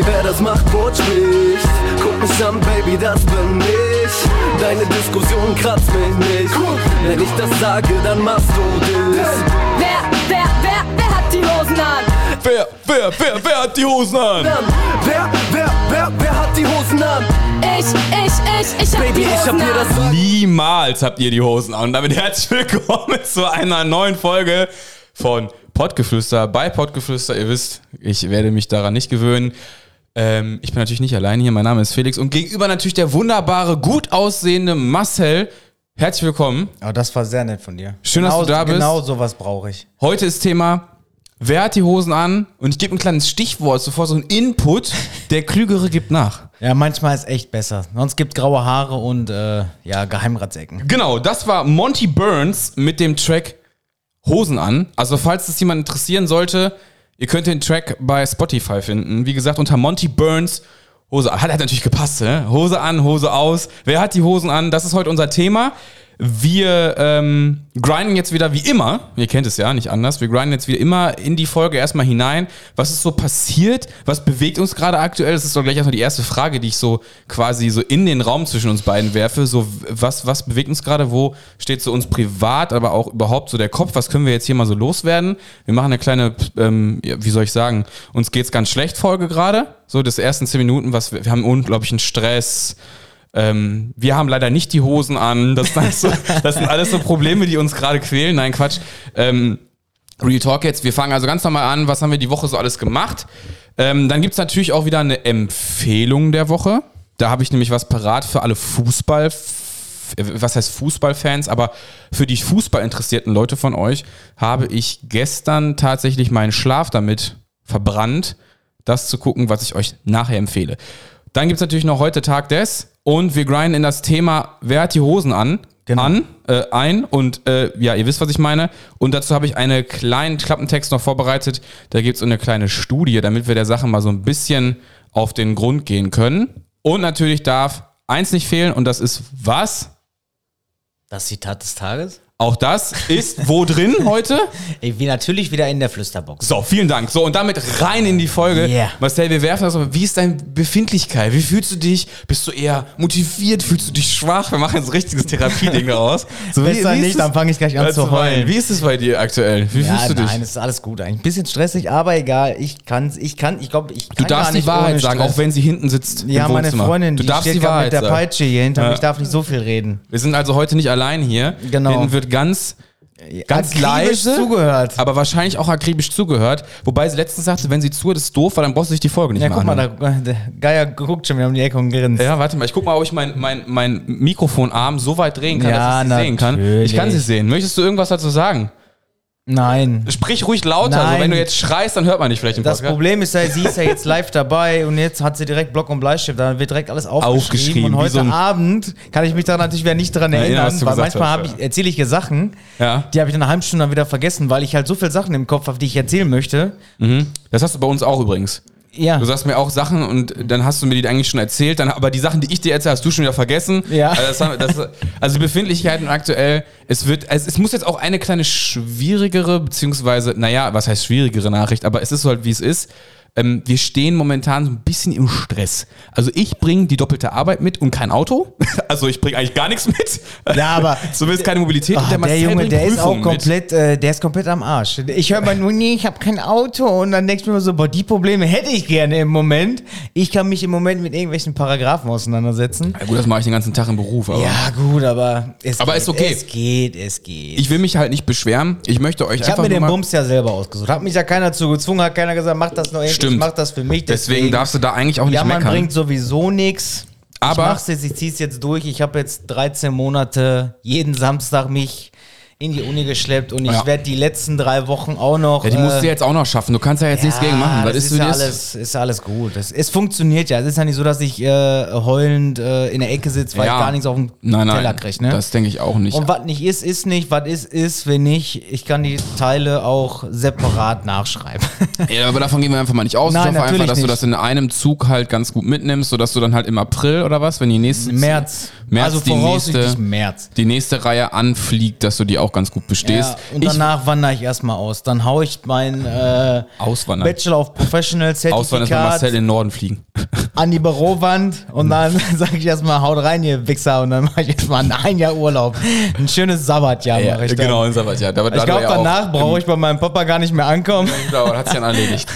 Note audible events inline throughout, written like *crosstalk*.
dir, wer das Machtwort spricht. Guck mich an, Baby, das bin ich. Deine Diskussion kratzt mich nicht. Wenn ich das sage, dann machst du das. Wer, wer, wer, wer hat die Hosen an? Wer, wer, wer, wer hat die Hosen an? Wer, wer, wer, wer hat die Hosen an? Ich, ich, ich, ich hab Baby, die ich hab Hosen dir an. das Niemals habt ihr die Hosen an. Und damit herzlich willkommen *laughs* zu einer neuen Folge von Pottgeflüster bei Pottgeflüster. Ihr wisst, ich werde mich daran nicht gewöhnen. Ähm, ich bin natürlich nicht allein hier. Mein Name ist Felix und gegenüber natürlich der wunderbare, gut aussehende Marcel. Herzlich willkommen. Oh, das war sehr nett von dir. Schön, dass genau, du da bist. Genau sowas brauche ich. Heute ist Thema, wer hat die Hosen an? Und ich gebe ein kleines Stichwort, sofort so ein Input. Der Klügere gibt nach. Ja, manchmal ist echt besser. Sonst gibt graue Haare und äh, ja, Geheimratsecken. Genau, das war Monty Burns mit dem Track Hosen an. Also falls das jemand interessieren sollte, ihr könnt den Track bei Spotify finden. Wie gesagt, unter Monty Burns Hose an. Hat, hat natürlich gepasst, ne? Hose an, Hose aus. Wer hat die Hosen an? Das ist heute unser Thema. Wir ähm, grinden jetzt wieder wie immer, ihr kennt es ja nicht anders, wir grinden jetzt wieder immer in die Folge erstmal hinein. Was ist so passiert? Was bewegt uns gerade aktuell? Das ist doch gleich erstmal die erste Frage, die ich so quasi so in den Raum zwischen uns beiden werfe. So, was, was bewegt uns gerade? Wo steht so uns privat, aber auch überhaupt so der Kopf? Was können wir jetzt hier mal so loswerden? Wir machen eine kleine, ähm, wie soll ich sagen, uns geht's ganz schlecht Folge gerade. So, das ersten zehn Minuten, was wir, wir haben unglaublichen Stress. Ähm, wir haben leider nicht die Hosen an. Das, sind alles so, das sind alles so Probleme, die uns gerade quälen. Nein, Quatsch. Ähm, Real Talk jetzt. Wir fangen also ganz normal an. Was haben wir die Woche so alles gemacht? Ähm, dann gibt's natürlich auch wieder eine Empfehlung der Woche. Da habe ich nämlich was parat für alle Fußball. äh, Was heißt Fußballfans? Aber für die Fußball interessierten Leute von euch habe ich gestern tatsächlich meinen Schlaf damit verbrannt, das zu gucken, was ich euch nachher empfehle. Dann gibt's natürlich noch heute Tag des und wir grinden in das Thema, wer hat die Hosen an? Genau. An, äh, ein und äh, ja, ihr wisst, was ich meine. Und dazu habe ich einen kleinen Klappentext noch vorbereitet. Da gibt's so eine kleine Studie, damit wir der Sache mal so ein bisschen auf den Grund gehen können. Und natürlich darf eins nicht fehlen und das ist was? Das Zitat des Tages? Auch das ist wo drin heute? *laughs* Ich bin natürlich wieder in der Flüsterbox. So, vielen Dank. So, und damit rein in die Folge. Yeah. Marcel, wir werfen das aber. Wie ist deine Befindlichkeit? Wie fühlst du dich? Bist du eher motiviert? Fühlst du dich schwach? Wir machen jetzt ein richtiges Therapieding *laughs* daraus. So, Besser ist nicht, dann fange ich gleich an zu heulen. Wie ist es bei dir aktuell? Wie ja, fühlst du dich? nein, es ist alles gut eigentlich. Ein bisschen stressig, aber egal. Ich kann's, ich kann, ich glaube, ich du kann gar darfst die nicht Wahrheit sagen, auch wenn sie hinten sitzt. Ja, meine. Freundin, du die darfst steht die Wahrheit mit der. Peitsche hier hinter mir. Ja. Ich darf nicht so viel reden. Wir sind also heute nicht allein hier. Genau. Hinten wird ganz, ganz Akribisch leise zugehört. aber wahrscheinlich auch akribisch zugehört. Wobei sie letztens sagte, wenn sie zuhört, ist doof, weil dann brauchst du dich die Folge nicht Ja, mehr guck mal, anhören. da, der Geier guckt schon wieder um die Ecke und grinst. Ja, warte mal, ich guck mal, ob ich mein, mein, mein Mikrofonarm so weit drehen kann, Ja, dass ich sie sehen kann. natürlich. Ich kann sie sehen. Möchtest du irgendwas dazu sagen? Nein. Sprich ruhig lauter. Nein. Also wenn du jetzt schreist, dann hört man dich vielleicht im Das Podcast. Problem ist ja, sie ist ja jetzt live dabei und jetzt hat sie direkt Block und Bleistift, da wird direkt alles aufgeschrieben. Aufgeschrieben, und heute so Abend kann ich mich da natürlich wieder nicht dran Erinnern, du weil manchmal ich, erzähle ich ihr Sachen, Ja. die habe ich dann eine halbe Stunde dann wieder vergessen, weil ich halt so viele Sachen im Kopf habe, die ich erzählen möchte. Mhm. Das hast du bei uns auch übrigens. Ja. Du sagst mir auch Sachen und dann hast du mir die eigentlich schon erzählt, dann, aber die Sachen, die ich dir erzähle, hast du schon wieder vergessen. Ja. Also, das, haben- das, also Befindlichkeiten aktuell, es wird, es, es muss jetzt auch eine kleine schwierigere, beziehungsweise, naja, was heißt schwierigere Nachricht, aber es ist so halt, wie es ist. Ähm, wir stehen momentan so ein bisschen im Stress. Also ich bringe die doppelte Arbeit mit und kein Auto. *laughs* Also ich bringe eigentlich gar nichts mit. Ja, aber- *laughs* Zumindest keine Mobilität. Und der, Marcel Junge, der ist auch komplett, äh, der ist komplett am Arsch. Ich höre mal nur, nee, ich habe kein Auto und dann denkst du mir so, boah, die Probleme hätte ich gerne im Moment. Ich kann mich im Moment mit irgendwelchen Paragraphen auseinandersetzen. Ja, gut, das mache ich den ganzen Tag im Beruf. Aber Ja, gut, aber es Aber geht, ist okay. Es geht, es geht. ich will mich halt nicht beschweren. Ich möchte euch Ich habe einfach mir nur den mal, Bums ja selber ausgesucht. Hat mich ja keiner zu gezwungen, hat keiner gesagt, mach das nur ich, Stimmt. ich mach das für mich. Deswegen darfst du da eigentlich auch nicht Ja, man meckern. bringt sowieso nichts. Aber- ich mach's jetzt, ich zieh's jetzt durch. Ich habe jetzt 13 Monate jeden Samstag mich in die Uni geschleppt und ich Ja. werde die letzten drei Wochen auch noch. Ja, die musst äh, du jetzt auch noch schaffen. Du kannst ja jetzt nichts gegen machen. Was das ist ist du ja alles, ist ja alles gut. Es, es funktioniert ja. Es ist ja nicht so, dass ich äh, heulend äh, in der Ecke sitze, weil Ja. ich gar nichts auf dem Nein, nein, Teller kriege. Ne? das denke ich auch nicht. Und was nicht ist, ist nicht. Was ist, ist. Wenn nicht, ich kann die Teile auch separat nachschreiben. *laughs* Ja, aber davon gehen wir einfach mal nicht aus. Nein, ich hoffe einfach, dass du nicht. das in einem Zug halt ganz gut mitnimmst, sodass du dann halt im April oder was, wenn die nächsten März. März also die voraussichtlich nächste, März. die nächste Reihe anfliegt, dass du die auch ganz gut bestehst. Ja, und ich danach wandere ich erstmal aus. Dann hau ich mein äh, Auswandern. Bachelor of Professional *laughs* Auswandern ist Zertifikat Marcel in den Norden fliegen. *laughs* an die Bürowand und dann *laughs* sage ich erstmal, haut rein, ihr Wichser. Und dann mache ich erstmal ein Jahr Urlaub. Ein schönes Sabbatjahr mache ich dann. genau, in Sabbat, ja. Da, Ich glaube, danach brauche ich bei meinem Papa gar nicht mehr ankommen. Genau, hat sich dann erledigt.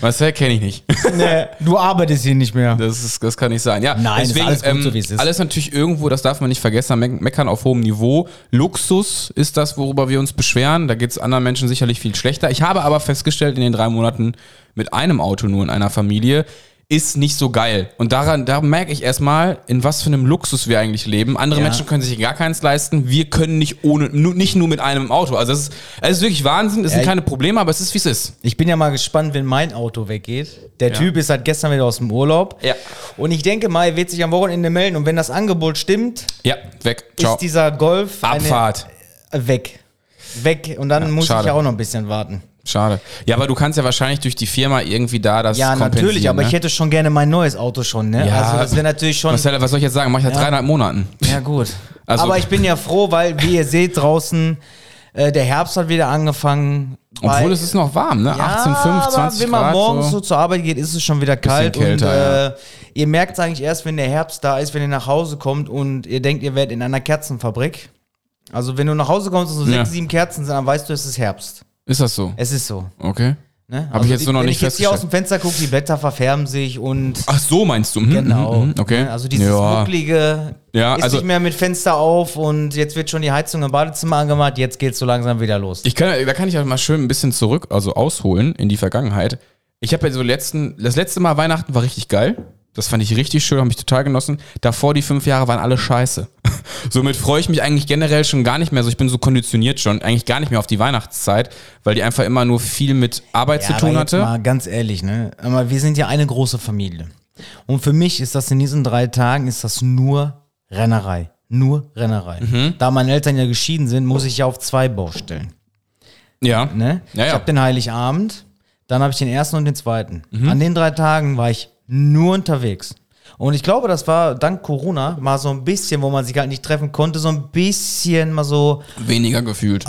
Marcel kenne ich nicht. *laughs* nee, du arbeitest hier nicht mehr. Das, ist, das kann nicht sein. Ja, Nein, deswegen, alles gut, ähm, so wie es ist. Alles natürlich irgendwo, das darf man nicht vergessen, me meckern auf hohem Niveau. Luxus ist das, worüber wir uns beschweren. Da geht es anderen Menschen sicherlich viel schlechter. Ich habe aber festgestellt, in den drei Monaten mit einem Auto nur in einer Familie, ist nicht so geil. Und daran, da merke ich erstmal, in was für einem Luxus wir eigentlich leben. Andere Ja. Menschen können sich gar keins leisten. Wir können nicht ohne, nu, nicht nur mit einem Auto. Also es ist, es ist wirklich Wahnsinn. Es sind Ja, keine Probleme, aber es ist, wie es ist. Ich bin ja mal gespannt, wenn mein Auto weggeht. Der Typ ist seit gestern wieder aus dem Urlaub. Ja. Und ich denke mal, er wird sich am Wochenende melden. Und wenn das Angebot stimmt, Ja, weg. Ciao. ist dieser Golf Abfahrt. weg. Weg. Und dann muss schade. ich ja auch noch ein bisschen warten. Schade. Ja, aber du kannst ja wahrscheinlich durch die Firma irgendwie da das Ja, natürlich, aber ne? ich hätte schon gerne mein neues Auto schon, ne? Ja. Also das wäre natürlich schon. Marcel, was soll ich jetzt sagen? Mach ich ja, dreieinhalb Monaten. Ja, gut. Also- aber ich bin ja froh, weil, wie ihr seht draußen, äh, der Herbst hat wieder angefangen. Obwohl Weil- es ist noch warm, ne? 18, 5, aber 20 wenn man Grad. morgens so. so. zur Arbeit geht, ist es schon wieder kalt. kälter, und äh, ihr merkt es eigentlich erst, wenn der Herbst da ist, wenn ihr nach Hause kommt und ihr denkt, ihr werdet in einer Kerzenfabrik. Also wenn du nach Hause kommst und so Ja. sechs, sieben Kerzen sind, dann weißt du, es ist Herbst. Ist das so? Es ist so. Okay. Ne? Hab ich jetzt so noch wenn nicht ich jetzt hier aus festgestellt. dem Fenster gucke, die Blätter verfärben sich und Ach so, meinst du? Mhm, Genau. mhm, Okay. Also dieses ja. mucklige Ja, ist also- nicht mehr mit Fenster auf und jetzt wird schon die Heizung im Badezimmer angemacht, jetzt geht's so langsam wieder los. Ich kann, da kann ich auch mal schön ein bisschen zurück, also ausholen in die Vergangenheit. Ich habe ja so letzten, das letzte Mal Weihnachten war richtig geil. Das fand ich richtig schön, habe ich total genossen. Davor die fünf Jahre waren alle scheiße. Somit freue ich mich eigentlich generell schon gar nicht mehr. So, ich bin so konditioniert schon, eigentlich gar nicht mehr auf die Weihnachtszeit, weil die einfach immer nur viel mit Arbeit zu aber tun hatte. Mal ganz ehrlich, ne? Aber wir sind ja eine große Familie. Und für mich ist das in diesen drei Tagen ist das nur Rennerei. Nur Rennerei. Mhm. Da meine Eltern ja geschieden sind, muss ich ja auf zwei Baustellen. Ja. Ne? Ja, Ich ja. habe den Heiligabend, dann habe ich den ersten und den zweiten. Mhm. An den drei Tagen war ich nur unterwegs. Und ich glaube, das war dank Corona mal so ein bisschen, wo man sich halt nicht treffen konnte, so ein bisschen mal so, Weniger gefühlt.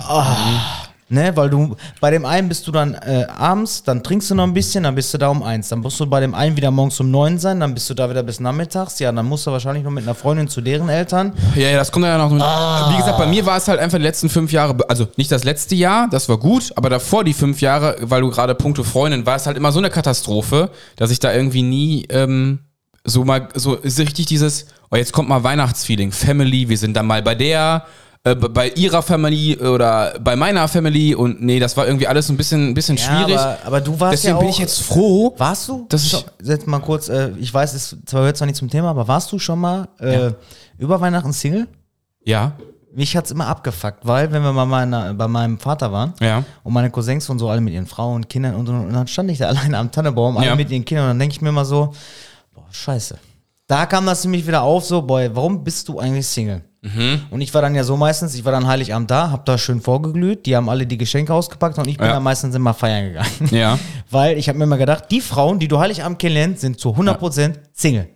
ne, weil du bei dem einen bist du dann äh, abends, dann trinkst du noch ein bisschen, dann bist du da um eins. Dann musst du bei dem einen wieder morgens um neun sein, dann bist du da wieder bis nachmittags. Ja, dann musst du wahrscheinlich noch mit einer Freundin zu deren Eltern. Ja, ja, das kommt ja noch. Wie gesagt, bei mir war es halt einfach die letzten fünf Jahre, also nicht das letzte Jahr, das war gut, aber davor die fünf Jahre, weil du gerade Punkte Freundin, war es halt immer so eine Katastrophe, dass ich da irgendwie nie ähm, so mal, so ist richtig dieses, oh, jetzt kommt mal Weihnachtsfeeling, Family, wir sind dann mal bei der, äh, bei ihrer Family oder bei meiner Family und nee, das war irgendwie alles ein bisschen, ein bisschen schwierig. aber, aber du warst Deswegen ja auch, bin ich jetzt froh. Warst du? Dass ich- Setz mal kurz, äh, ich weiß, es zwar hört zwar nicht zum Thema, aber warst du schon mal äh, über Weihnachten Single? Ja, Mich hat's immer abgefuckt, weil wenn wir mal meiner, bei meinem Vater waren ja. und meine Cousins und so alle mit ihren Frauen und Kindern und, und, und dann stand ich da *laughs* alleine am Tannenbaum, alle Ja. mit ihren Kindern und dann denke ich mir immer so, boah, scheiße. Da kam das nämlich wieder auf, so, boy, warum bist du eigentlich Single? Mhm. Und ich war dann ja so meistens, ich war dann Heiligabend da, hab da schön vorgeglüht, die haben alle die Geschenke ausgepackt und ich bin Ja. dann meistens immer feiern gegangen. Ja. *laughs* Weil ich habe mir immer gedacht, die Frauen, die du Heiligabend kennenlernst, sind zu 100% Single.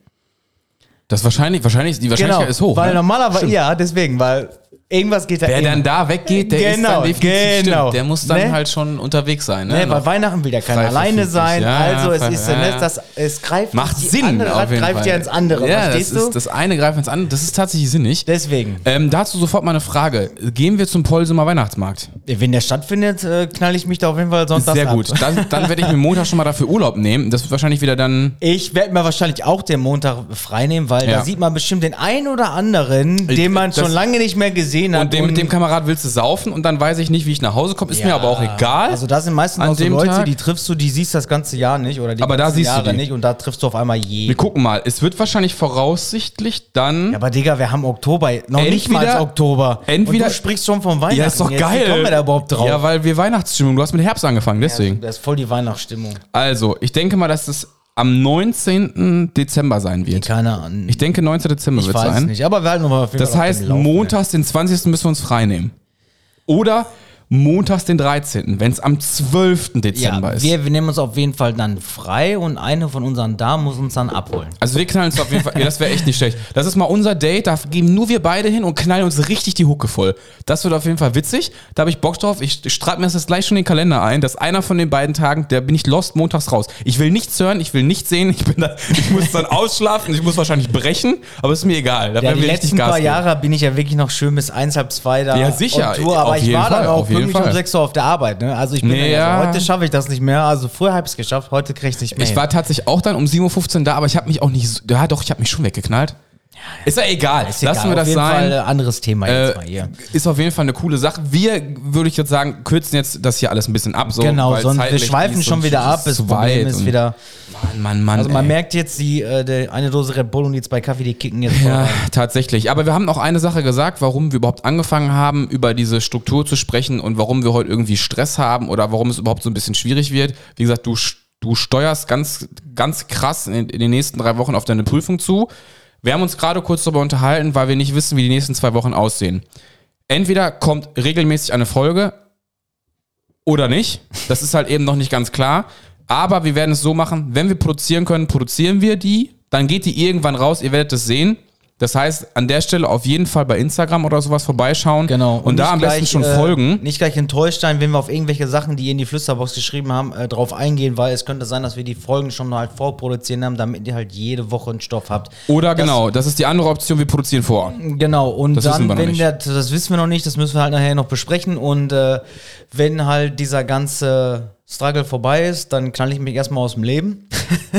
Das wahrscheinlich, wahrscheinlich, die Wahrscheinlichkeit ist hoch. Genau. Weil ne? normalerweise, ja, deswegen, weil irgendwas geht da Wer immer. dann da weggeht, der ist Genau, dann definitiv genau. stimmt. Der muss dann Ne? halt schon unterwegs sein. Ne? Ne, weil Weihnachten will ja keiner alleine sein. Ja, also ja, es ist, ja, ne, ja. das, es greift Macht die Sinn. andere auf jeden greift Fall. ja ins andere, Ja, das du? Ist, das eine greift ins andere. Das ist tatsächlich sinnig. Deswegen. Ähm, dazu sofort mal eine Frage. Gehen wir zum Polsumer Weihnachtsmarkt? Wenn der stattfindet, äh, knall ich mich da auf jeden Fall sonntags Sehr ab. gut. Dann, dann werde ich mir Montag schon mal dafür Urlaub nehmen. Das wird wahrscheinlich wieder dann. Ich werde mir wahrscheinlich auch den Montag freinehmen, weil da sieht man bestimmt den einen oder anderen, den man das- schon lange nicht mehr gesehen hat. Und dem, mit dem Kamerad willst du saufen und dann weiß ich nicht, wie ich nach Hause komme. Ist mir Ja. aber auch egal. Also da sind meistens An auch so Leute, Tag? die triffst du, die siehst das ganze Jahr nicht oder die Aber da siehst du Jahre die. nicht und da triffst du auf einmal wir jeden. gucken mal. Es wird wahrscheinlich voraussichtlich dann. Ja, aber Digga, wir haben Oktober, noch nicht mal Oktober. entweder- und du sprichst schon von Weihnachten. ja, ist doch Jetzt, geil. Wie kommen wir da überhaupt drauf? Ja, weil wir Weihnachtsstimmung. Du hast mit Herbst angefangen, deswegen. Das ist voll die Weihnachtsstimmung. Also, ich denke mal, dass es am 19. Dezember sein wird. Keine Ahnung. Ich denke, 19. Dezember Ich wird weiß sein. nicht, aber wir halten noch mal auf jeden Das heißt, montags, den 20. müssen wir uns frei nehmen. Oder montags den 13., wenn es am 12. Dezember Ja, ist. wir, wir nehmen uns auf jeden Fall dann frei und eine von unseren Damen muss uns dann abholen. Also wir knallen uns auf jeden Fall, ja, das wäre echt nicht schlecht. Das ist mal unser Date, da gehen nur wir beide hin und knallen uns richtig die Hucke voll. Das wird auf jeden Fall witzig, da habe ich Bock drauf. Ich strahlt mir das jetzt gleich schon in den Kalender ein, dass einer von den beiden Tagen, der bin ich lost montags raus. Ich will nichts hören, ich will nichts sehen, ich, bin da, ich muss dann ausschlafen, ich muss wahrscheinlich brechen, aber ist mir egal. Da Ja, werden die wir letzten richtig Gas paar geben. Jahre bin ich ja wirklich noch schön bis eins, halb zwei da. Ja, sicher. Tour, aber Auf ich jeden war dann Fall, auch pünktlich um Fall. 6 Uhr auf der Arbeit. Ne? Also ich bin Nee, ja. also, heute schaffe ich das nicht mehr. Also früher habe ich es geschafft, heute kriege ich es nicht mehr. Ich hin. war tatsächlich auch dann um 7.15 Uhr da, aber ich habe mich auch nicht, ja doch, ich habe mich schon weggeknallt. Ist ja egal, Ist lassen egal, wir das auf jeden sein. Fall ein anderes Thema jetzt mal Äh, hier. ist auf jeden Fall eine coole Sache. Wir, würde ich jetzt sagen, kürzen jetzt das hier alles ein bisschen ab. So, Genau, sonst wir schweifen schon wieder ab. Das Problem ist wieder. Mann, Mann, Mann. Also man ey. merkt jetzt, die, äh, der, eine Dose Red Bull und die zwei Kaffee, die kicken jetzt voll Ja, rein. tatsächlich. Aber wir haben auch eine Sache gesagt, warum wir überhaupt angefangen haben, über diese Struktur zu sprechen und warum wir heute irgendwie Stress haben oder warum es überhaupt so ein bisschen schwierig wird. Wie gesagt, du, du steuerst ganz, ganz krass in, in den nächsten drei Wochen auf deine Prüfung zu. Wir haben uns gerade kurz darüber unterhalten, weil wir nicht wissen, wie die nächsten zwei Wochen aussehen. Entweder kommt regelmäßig eine Folge oder nicht. Das ist halt eben noch nicht ganz klar. Aber wir werden es so machen, wenn wir produzieren können, produzieren wir die. Dann geht die irgendwann raus, ihr werdet es sehen. Das heißt, an der Stelle auf jeden Fall bei Instagram oder sowas vorbeischauen. Genau. Und, da nicht am besten gleich, schon äh, folgen. Nicht gleich enttäuscht sein, wenn wir auf irgendwelche Sachen, die ihr in die Flüsterbox geschrieben haben, äh, drauf eingehen, weil es könnte sein, dass wir die Folgen schon halt vorproduzieren haben, damit ihr halt jede Woche einen Stoff habt. Oder genau, das ist die andere Option, wir produzieren vor. Genau, und Das wissen dann, wir noch wenn nicht. der, das wissen wir noch nicht, das müssen wir halt nachher noch besprechen. Und äh, wenn halt dieser ganze Struggle vorbei ist, dann knall ich mich erstmal aus dem Leben.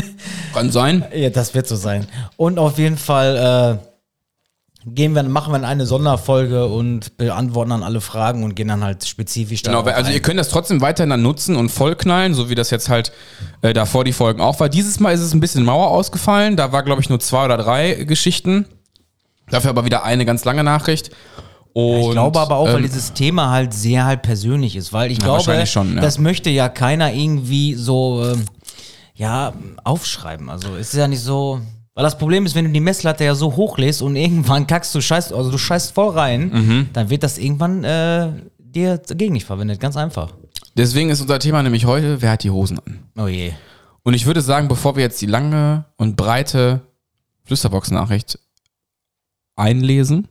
*laughs* Kann sein. Ja, das wird so sein. Und auf jeden Fall äh, gehen wir, machen wir eine Sonderfolge und beantworten dann alle Fragen und gehen dann halt spezifisch Genau, also ein. ihr könnt das trotzdem weiterhin dann nutzen und vollknallen, so wie das jetzt halt äh, davor die Folgen auch war. Dieses Mal ist es ein bisschen Mauer ausgefallen. Da war, glaube ich, nur zwei oder drei Geschichten. Dafür aber wieder eine ganz lange Nachricht. Und, Ich glaube aber auch, weil ähm, dieses Thema halt sehr halt persönlich ist, weil ich glaube, wahrscheinlich schon, ja. das möchte ja keiner irgendwie so, ähm, ja, aufschreiben. Also es ist ja nicht so, weil das Problem ist, wenn du die Messlatte ja so hochlässt und irgendwann kackst du scheißt, also du scheißt voll rein, Mhm. dann wird das irgendwann äh, dir dagegen nicht verwendet, ganz einfach. Deswegen ist unser Thema nämlich heute, wer hat die Hosen an? Oh je. Und ich würde sagen, bevor wir jetzt die lange und breite Flüsterbox-Nachricht einlesen,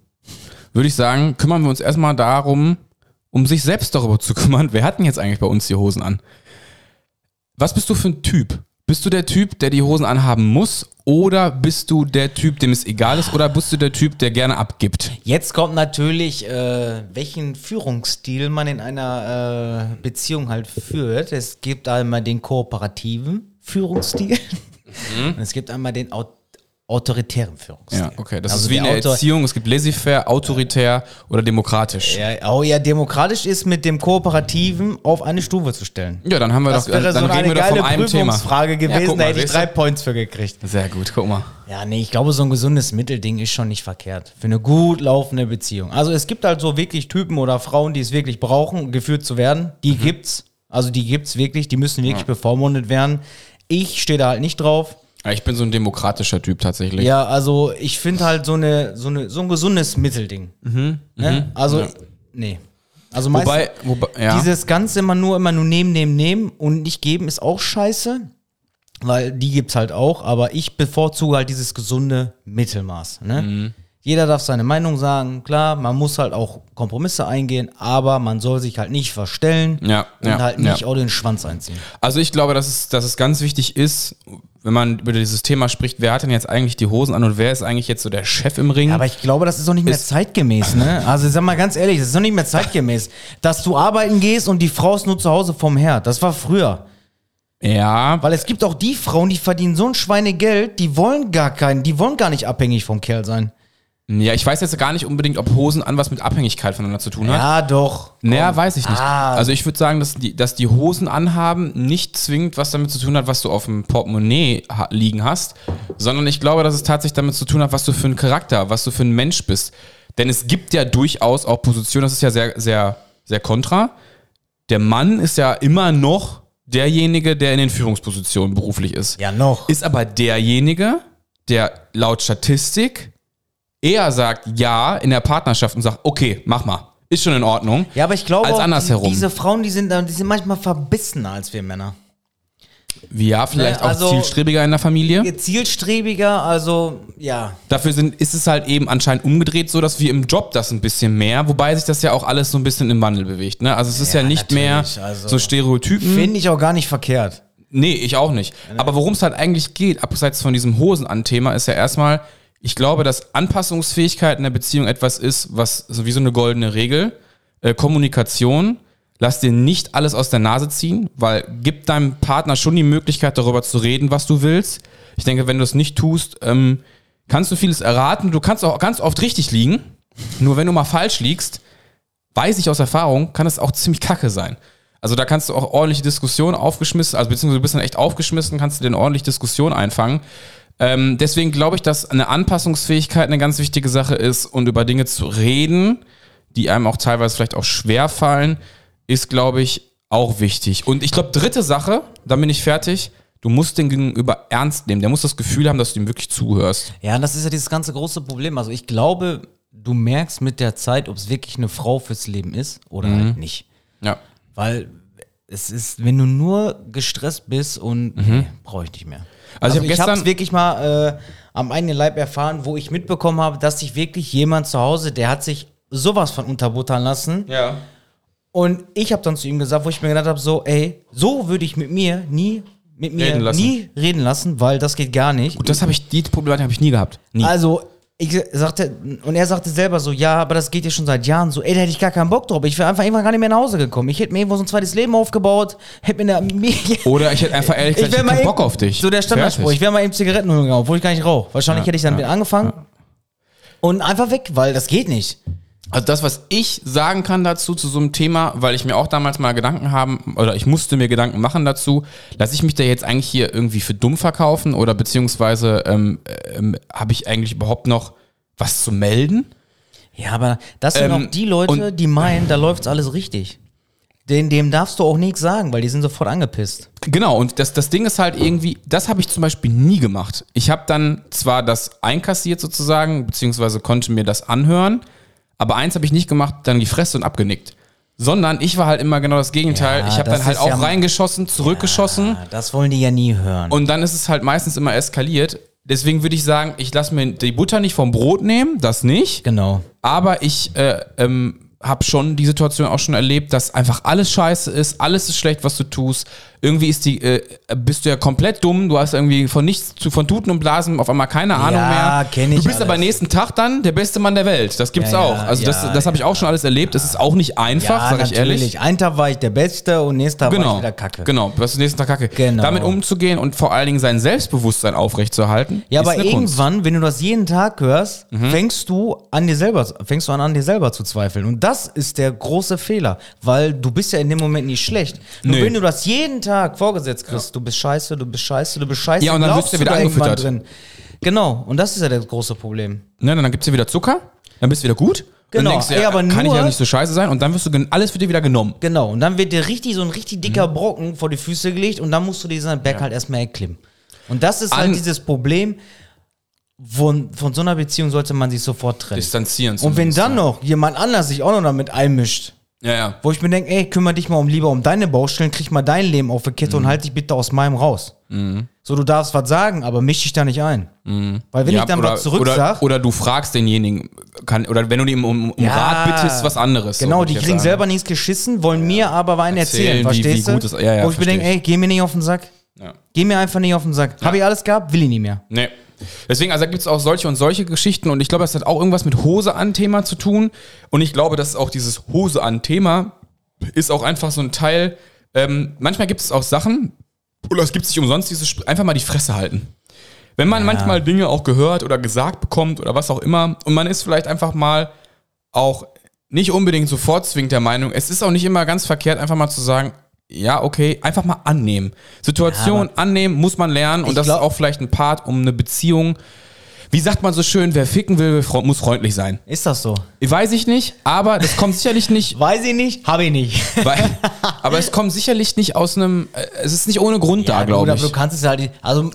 würde ich sagen, kümmern wir uns erstmal darum, um sich selbst darüber zu kümmern, wer hat denn jetzt eigentlich bei uns die Hosen an? Was bist du für ein Typ? Bist du der Typ, der die Hosen anhaben muss? Oder bist du der Typ, dem es egal ist? Oder bist du der Typ, der gerne abgibt? Jetzt kommt natürlich, äh, welchen Führungsstil man in einer äh, Beziehung halt führt. Es gibt einmal den kooperativen Führungsstil und es gibt einmal den Aut autoritären Führungsstil. Ja, okay. Das Also ist wie in der Autor- Erziehung. Es gibt laissez-faire, autoritär oder demokratisch. Ja, Ja, oh ja, demokratisch ist mit dem Kooperativen auf eine Stufe zu stellen. dann haben wir Das doch, wäre dann so reden eine wir doch vom einem Thema. Prüfungsfrage Ja, gewesen, da mal, hätte ich drei Points für gekriegt. Sehr gut, guck mal. Ja, nee, ich glaube, so ein gesundes Mittelding ist schon nicht verkehrt. Für eine gut laufende Beziehung. Also es gibt halt so wirklich Typen oder Frauen, die es wirklich brauchen, geführt zu werden. Die Mhm. gibt's. Also die gibt's wirklich, die müssen wirklich bevormundet werden. Ich stehe da halt nicht drauf. Ja, ich bin so ein demokratischer Typ tatsächlich. Ja, also ich finde halt so, eine, so, eine, so ein gesundes Mittelding. Ne? Also, nee. Also Mhm, Wobei, wobei ja. dieses Ganze immer nur, immer nur nehmen, nehmen, nehmen und nicht geben ist auch scheiße. Weil die gibt's halt auch, aber ich bevorzuge halt dieses gesunde Mittelmaß. Ne? Mhm. Jeder darf seine Meinung sagen, klar, man muss halt auch Kompromisse eingehen, aber man soll sich halt nicht verstellen Ja, und ja, halt nicht ja. auch den Schwanz einziehen. Also ich glaube, dass es, dass es ganz wichtig ist, wenn man über dieses Thema spricht, wer hat denn jetzt eigentlich die Hosen an und wer ist eigentlich jetzt so der Chef im Ring? Aber ich glaube, das ist doch nicht mehr Ist- zeitgemäß, ne? Also sag mal ganz ehrlich, das ist doch nicht mehr zeitgemäß. Dass du arbeiten gehst und die Frau ist nur zu Hause vom Herd. Das war früher. ja, Weil es gibt auch die Frauen, die verdienen so ein Schweinegeld, die wollen gar keinen, die wollen gar nicht abhängig vom Kerl sein. Ja, ich weiß jetzt gar nicht unbedingt, ob Hosen an was mit Abhängigkeit voneinander zu tun hat. Ja, doch. Naja, weiß ich nicht. Ah. Also ich würde sagen, dass die, dass die Hosen anhaben nicht zwingend was damit zu tun hat, was du auf dem Portemonnaie ha liegen hast, sondern ich glaube, dass es tatsächlich damit zu tun hat, was du für ein Charakter, was du für ein Mensch bist. Denn es gibt ja durchaus auch Positionen, das ist ja sehr, sehr, sehr kontra. Der Mann ist ja immer noch derjenige, der in den Führungspositionen beruflich ist. Ja, noch. Ist aber derjenige, der laut Statistik eher sagt ja in der Partnerschaft und sagt, okay, mach mal. Ist schon in Ordnung. Ja, aber ich glaube, als andersherum. Die, diese Frauen, die sind, die sind manchmal verbissener als wir Männer. Ja, vielleicht Ne, also- auch zielstrebiger in der Familie. Zielstrebiger, also ja. Dafür sind, ist es halt eben anscheinend umgedreht so, dass wir im Job das ein bisschen mehr, wobei sich das ja auch alles so ein bisschen im Wandel bewegt. Ne? Also es ist ja, Ja, nicht mehr also- so Stereotypen. Finde ich auch gar nicht verkehrt. Nee, ich auch nicht. Aber worum es halt eigentlich geht, abseits von diesem Hosen-an-Thema, ist ja erstmal, ich glaube, dass Anpassungsfähigkeit in der Beziehung etwas ist, was so wie so eine goldene Regel. Äh, Kommunikation, lass dir nicht alles aus der Nase ziehen, weil gib deinem Partner schon die Möglichkeit, darüber zu reden, was du willst. Ich denke, wenn du es nicht tust, ähm, kannst du vieles erraten. Du kannst auch ganz oft richtig liegen. Nur wenn du mal falsch liegst, weiß ich aus Erfahrung, kann es auch ziemlich kacke sein. Also da kannst du auch ordentliche Diskussionen aufgeschmissen, also beziehungsweise du bist dann echt aufgeschmissen, kannst du dir eine ordentliche Diskussion einfangen. Ähm, deswegen glaube ich, dass eine Anpassungsfähigkeit eine ganz wichtige Sache ist und über Dinge zu reden, die einem auch teilweise vielleicht auch schwer fallen, ist, glaube ich, auch wichtig. Und ich glaube, dritte Sache, dann bin ich fertig, du musst den Gegenüber ernst nehmen. Der muss das Gefühl haben, dass du ihm wirklich zuhörst. Ja, das ist ja dieses ganze große Problem. Also ich glaube, du merkst mit der Zeit, ob es wirklich eine Frau fürs Leben ist oder halt nicht. Ja. Weil es ist, wenn du nur gestresst bist und nee, brauche ich nicht mehr. Also Also, ich hab habe es wirklich mal äh, am eigenen Leib erfahren, wo ich mitbekommen habe, dass sich wirklich jemand zu Hause, der hat sich sowas von unterbuttern lassen. Ja. Und ich habe dann zu ihm gesagt, wo ich mir gedacht habe, so, ey, so würde ich mit mir nie, mit mir Reden lassen. nie reden lassen, weil das geht gar nicht. Gut, das habe ich, die Problematik habe ich nie gehabt. Nie. Also, ich sagte, und er sagte selber so, ja, aber das geht ja schon seit Jahren so, ey, da hätte ich gar keinen Bock drauf. Ich wäre einfach irgendwann gar nicht mehr nach Hause gekommen. Ich hätte mir irgendwo so ein zweites Leben aufgebaut, hätte mir eine *laughs* Oder ich hätte einfach ehrlich gesagt, ich, keinen eben- Bock auf dich. So der Standardspruch, ich wäre mal eben Zigaretten holen gegangen, obwohl ich gar nicht rauche. Wahrscheinlich Ja, hätte ich dann ja, wieder angefangen. Und einfach weg, weil das geht nicht. Also das, was ich sagen kann dazu, zu so einem Thema, weil ich mir auch damals mal Gedanken haben, oder ich musste mir Gedanken machen dazu, lasse ich mich da jetzt eigentlich hier irgendwie für dumm verkaufen oder beziehungsweise ähm, ähm, habe ich eigentlich überhaupt noch was zu melden? Ja, aber das sind Ähm, auch die Leute, und- die meinen, da läuft's alles richtig. Den, dem darfst du auch nichts sagen, weil die sind sofort angepisst. Genau, und das, das Ding ist halt irgendwie, das habe ich zum Beispiel nie gemacht. Ich habe dann zwar das einkassiert sozusagen, beziehungsweise konnte mir das anhören, aber eins habe ich nicht gemacht, dann die Fresse und abgenickt. Sondern ich war halt immer genau das Gegenteil. Ja, ich habe dann halt auch ja- reingeschossen, zurückgeschossen. Ah, Das wollen die ja nie hören. Und dann ist es halt meistens immer eskaliert. Deswegen würde ich sagen, ich lasse mir die Butter nicht vom Brot nehmen, das nicht. genau. Aber ich äh, ähm, habe schon die Situation auch schon erlebt, dass einfach alles scheiße ist, alles ist schlecht, was du tust. Irgendwie ist die, äh, bist du ja komplett dumm, du hast irgendwie von nichts zu, von Tuten und Blasen auf einmal keine Ahnung Ja, mehr. kenn ich du bist alles. aber nächsten Tag dann der beste Mann der Welt. Das gibt's Ja, auch. Also das, ja, das habe ich auch schon alles erlebt. Es ist auch nicht einfach, sag ich ehrlich. Ein Tag war ich der Beste und nächsten Tag war Genau, ich wieder kacke. genau, was ist nächsten Tag kacke. Genau. Damit umzugehen und vor allen Dingen sein Selbstbewusstsein aufrechtzuerhalten. Ja, aber eine Kunst. Mhm. irgendwann, wenn du das jeden Tag hörst, fängst du an dir selber, fängst du an, an dir selber zu zweifeln. Und das ist der große Fehler, weil du bist ja in dem Moment nicht schlecht. Nur Nee. wenn du das jeden Tag vorgesetzt kriegst, du bist scheiße, du bist scheiße, du bist scheiße, Ja, und dann wirst du wieder angefüttert. Drin. Genau, und das ist ja das große Problem. Ne, dann gibt's dir wieder Zucker, dann bist du wieder gut. Genau, Dann denkst du, ja, aber kann ich nur- ja nicht so scheiße sein und dann wirst du alles wird dir wieder genommen. Genau, und dann wird dir richtig so ein richtig Mhm. dicker Brocken vor die Füße gelegt und dann musst du diesen Berg halt erstmal erklimmen. Und das ist halt An- dieses Problem, von, von so einer Beziehung sollte man sich sofort trennen. Distanzieren. Und wenn dann noch jemand anders sich auch noch damit einmischt, Ja, ja. wo ich mir denke, ey, kümmere dich mal um lieber um deine Baustellen, krieg mal dein Leben auf die Kette Mhm. und halt dich bitte aus meinem raus. So, du darfst was sagen, aber misch dich da nicht ein. Weil wenn ja, ich dann oder, was zurück oder, sag, oder du fragst denjenigen, kann, oder wenn du ihm um, um Ja. Rat bittest, was anderes. so genau, würd die kriegen selber nichts geschissen, wollen mir aber einen Erzählen, erzählen, wie- verstehst wie du? ja, wo ich mir denke, ey, geh mir nicht auf den Sack. Geh mir einfach nicht auf den Sack. Habe ich alles gehabt, will ich nicht mehr. Nee. Deswegen, also da gibt es auch solche und solche Geschichten und ich glaube, das hat auch irgendwas mit Hose an Thema zu tun. Und ich glaube, dass auch dieses Hose an Thema ist auch einfach so ein Teil. Ähm, manchmal gibt es auch Sachen, oder es gibt sich umsonst dieses Sp- einfach mal die Fresse halten. Wenn man manchmal Dinge auch gehört oder gesagt bekommt oder was auch immer und man ist vielleicht einfach mal auch nicht unbedingt sofort zwingend der Meinung, es ist auch nicht immer ganz verkehrt, einfach mal zu sagen, ja, okay, einfach mal annehmen. Situation annehmen, muss man lernen und das glaub- ist auch vielleicht ein Part, um eine Beziehung. Wie sagt man so schön, wer ficken will, muss freundlich sein. Ist das so? Weiß ich nicht, aber das kommt sicherlich nicht, *laughs* Weiß ich nicht, habe ich nicht. weil, aber es kommt sicherlich nicht aus einem, äh, es ist nicht ohne Grund da, gut, glaube ich. du kannst es halt, also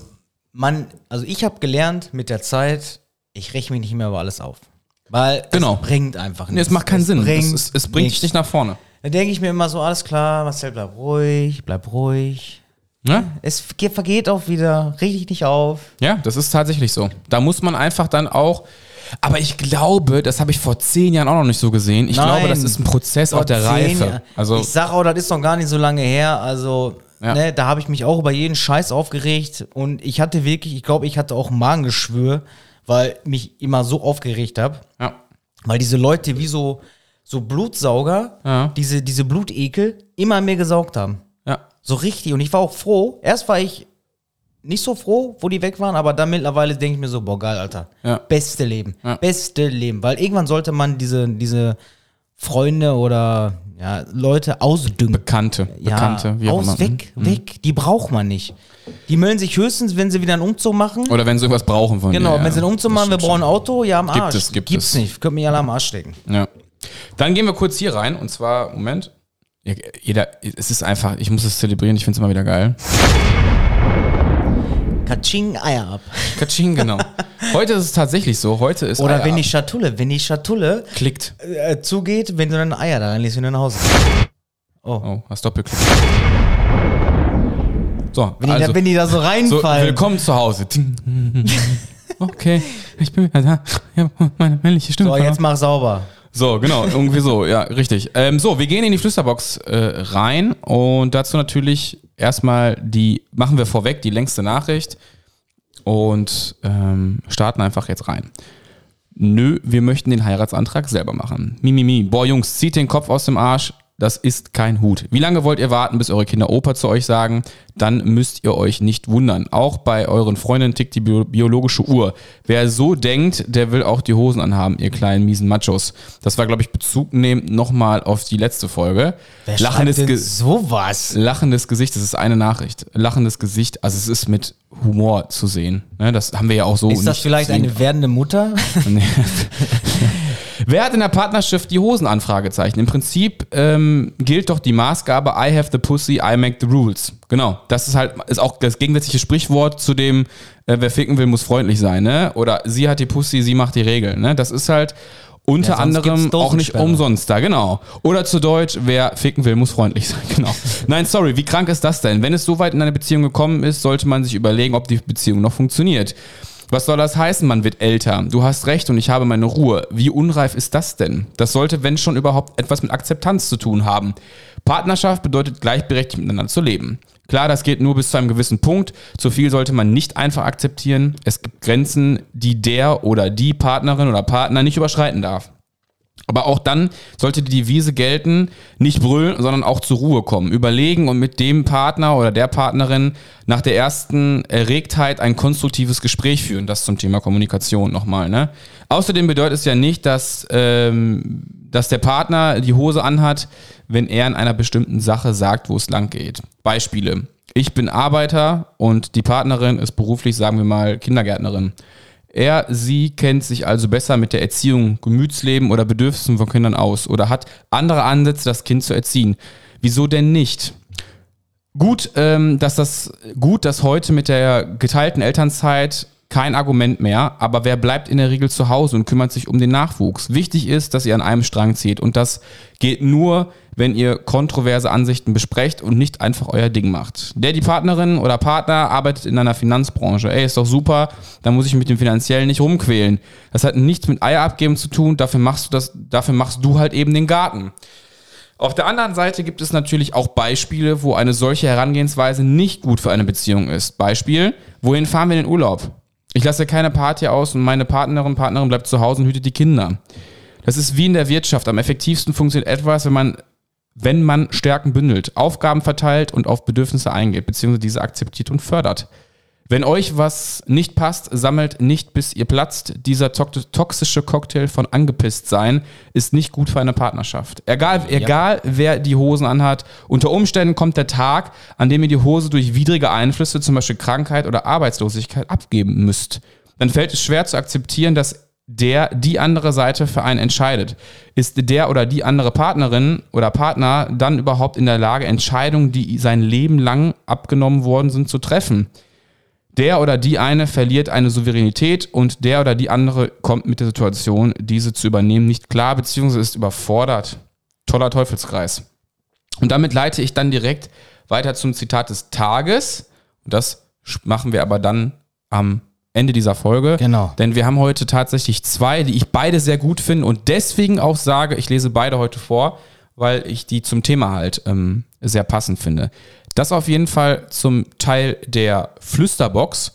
man, also ich habe gelernt mit der Zeit, ich räche mich nicht mehr über alles auf. Weil Genau. es bringt einfach Nee, nichts. es macht keinen Sinn. Bringt Es, es, es bringt dich nichts. nicht nach vorne. Da denke ich mir immer so, alles klar, Marcel, bleib ruhig, bleib ruhig. Ne? Es ge- vergeht auch wieder, reg dich nicht auf. Ja, das ist tatsächlich so. Da muss man einfach dann auch. Aber ich glaube, das habe ich vor zehn Jahren auch noch nicht so gesehen. Ich Nein. glaube, das ist ein Prozess auch der Reife. Also, ich sag auch, das ist noch gar nicht so lange her. Also, Ja. ne, da habe ich mich auch über jeden Scheiß aufgeregt. Und ich hatte wirklich, ich glaube, ich hatte auch Magengeschwür, weil mich immer so aufgeregt habe. ja. Weil diese Leute wie so, so Blutsauger, Ja. diese, diese Blutekel, immer mir gesaugt haben. ja. So richtig. Und ich war auch froh. Erst war ich nicht so froh, wo die weg waren, aber dann mittlerweile denke ich mir so, boah, geil, Alter. Ja. Beste Leben. Ja. Beste Leben. Weil irgendwann sollte man diese, diese Freunde oder ja, Leute ausdüngen. Bekannte, ja, Bekannte, wie auch aus, immer. weg, weg. Die braucht man nicht. Die melden sich höchstens, wenn sie wieder einen Umzug machen. Oder wenn sie irgendwas brauchen von genau, dir. wenn sie einen Umzug machen, wir brauchen ein Auto, ja, am Gibt Arsch. es, gibt Gibt's es. nicht. Könnt mich alle am Arsch stecken. Ja. Dann gehen wir kurz hier rein und zwar, Moment. Jeder, es ist einfach, ich muss es zelebrieren, ich finde es immer wieder geil. Katsching, Eier ab. Katsching, genau. *laughs* Heute ist es tatsächlich so. Heute ist Oder Eier wenn die ab. Schatulle, wenn die Schatulle klickt. äh, zugeht, wenn du dann Eier da reinlegst, wenn du nach Hause kommst. Oh, hast Doppelklick. So, Wenn, die also, da, wenn die da so so reinfallen. willkommen zu Hause. *laughs* Okay, ich bin wieder da. Ich habe meine männliche Stimme. so, jetzt mach sauber. So, genau, irgendwie so, ja, richtig. Ähm, so, wir gehen in die Flüsterbox äh, rein und dazu natürlich erstmal die, machen wir vorweg die längste Nachricht und ähm, starten einfach jetzt rein. Nö, wir möchten den Heiratsantrag selber machen. Mimimi. Mi, mi. Boah, Jungs, zieht den Kopf aus dem Arsch. Das ist kein Hut. Wie lange wollt ihr warten, bis eure Kinder Opa zu euch sagen? Dann müsst ihr euch nicht wundern. Auch bei euren Freundinnen tickt die bio biologische Uhr. Wer so denkt, der will auch die Hosen anhaben, ihr kleinen miesen Machos. Das war, glaube ich, Bezug nehmend nochmal auf die letzte Folge. Wer Lachendes, denn Ge sowas? lachendes Gesicht, das ist eine Nachricht. Lachendes Gesicht, also es ist mit Humor zu sehen. Ne, das haben wir ja auch so. Ist das vielleicht zwingend- eine werdende Mutter? *laughs* Wer hat in der Partnerschaft die Hosen an? Fragezeichen. Im Prinzip ähm, gilt doch die Maßgabe I have the pussy, I make the rules. Genau. Das ist halt ist auch das gegensätzliche Sprichwort zu dem äh, wer ficken will, muss freundlich sein, ne? Oder sie hat die Pussy, sie macht die Regeln, ne? Das ist halt unter Ja, anderem auch nicht umsonst da, genau. Oder zu Deutsch, wer ficken will, muss freundlich sein, *laughs* genau. Nein, sorry, wie krank ist das denn? Wenn es so weit in eine Beziehung gekommen ist, sollte man sich überlegen, ob die Beziehung noch funktioniert. Was soll das heißen, man wird älter? Du hast recht und ich habe meine Ruhe. Wie unreif ist das denn? Das sollte, wenn schon überhaupt, etwas mit Akzeptanz zu tun haben. Partnerschaft bedeutet gleichberechtigt miteinander zu leben. Klar, das geht nur bis zu einem gewissen Punkt. Zu viel sollte man nicht einfach akzeptieren. Es gibt Grenzen, die der oder die Partnerin oder Partner nicht überschreiten darf. Aber auch dann sollte die Devise gelten, nicht brüllen, sondern auch zur Ruhe kommen. Überlegen und mit dem Partner oder der Partnerin nach der ersten Erregtheit ein konstruktives Gespräch führen. Das zum Thema Kommunikation nochmal. Ne? Außerdem bedeutet es ja nicht, dass, ähm, dass der Partner die Hose anhat, wenn er in einer bestimmten Sache sagt, wo es lang geht. Beispiele. Ich bin Arbeiter und die Partnerin ist beruflich, sagen wir mal, Kindergärtnerin. Er, sie kennt sich also besser mit der Erziehung, Gemütsleben oder Bedürfnissen von Kindern aus oder hat andere Ansätze, das Kind zu erziehen. Wieso denn nicht? Gut, ähm, dass das gut, dass heute mit der geteilten Elternzeit kein Argument mehr, aber wer bleibt in der Regel zu Hause und kümmert sich um den Nachwuchs? Wichtig ist, dass ihr an einem Strang zieht und das geht nur, wenn ihr kontroverse Ansichten besprecht und nicht einfach euer Ding macht. Der, die Partnerin oder Partner arbeitet in einer Finanzbranche. Ey, ist doch super, da muss ich mit dem Finanziellen nicht rumquälen. Das hat nichts mit Eier abgeben zu tun, dafür machst du das, dafür machst du halt eben den Garten. Auf der anderen Seite gibt es natürlich auch Beispiele, wo eine solche Herangehensweise nicht gut für eine Beziehung ist. Beispiel, wohin fahren wir in den Urlaub? Ich lasse keine Party aus und meine Partnerin, Partnerin bleibt zu Hause und hütet die Kinder. Das ist wie in der Wirtschaft. Am effektivsten funktioniert etwas, wenn man, wenn man Stärken bündelt, Aufgaben verteilt und auf Bedürfnisse eingeht, beziehungsweise diese akzeptiert und fördert. Wenn euch was nicht passt, sammelt nicht, bis ihr platzt. Dieser tox- toxische Cocktail von angepisst sein ist nicht gut für eine Partnerschaft. Egal, egal wer die Hosen anhat, unter Umständen kommt der Tag, an dem ihr die Hose durch widrige Einflüsse, zum Beispiel Krankheit oder Arbeitslosigkeit, abgeben müsst. Dann fällt es schwer zu akzeptieren, dass der die andere Seite für einen entscheidet. Ist der oder die andere Partnerin oder Partner dann überhaupt in der Lage, Entscheidungen, die sein Leben lang abgenommen worden sind, zu treffen? Der oder die eine verliert eine Souveränität und der oder die andere kommt mit der Situation, diese zu übernehmen, nicht klar bzw. ist überfordert. Toller Teufelskreis. Und damit leite ich dann direkt weiter zum Zitat des Tages. Und das machen wir aber dann am Ende dieser Folge. Genau. Denn wir haben heute tatsächlich zwei, die ich beide sehr gut finde und deswegen auch sage, ich lese beide heute vor, weil ich die zum Thema halt ähm, sehr passend finde. Das auf jeden Fall zum Teil der Flüsterbox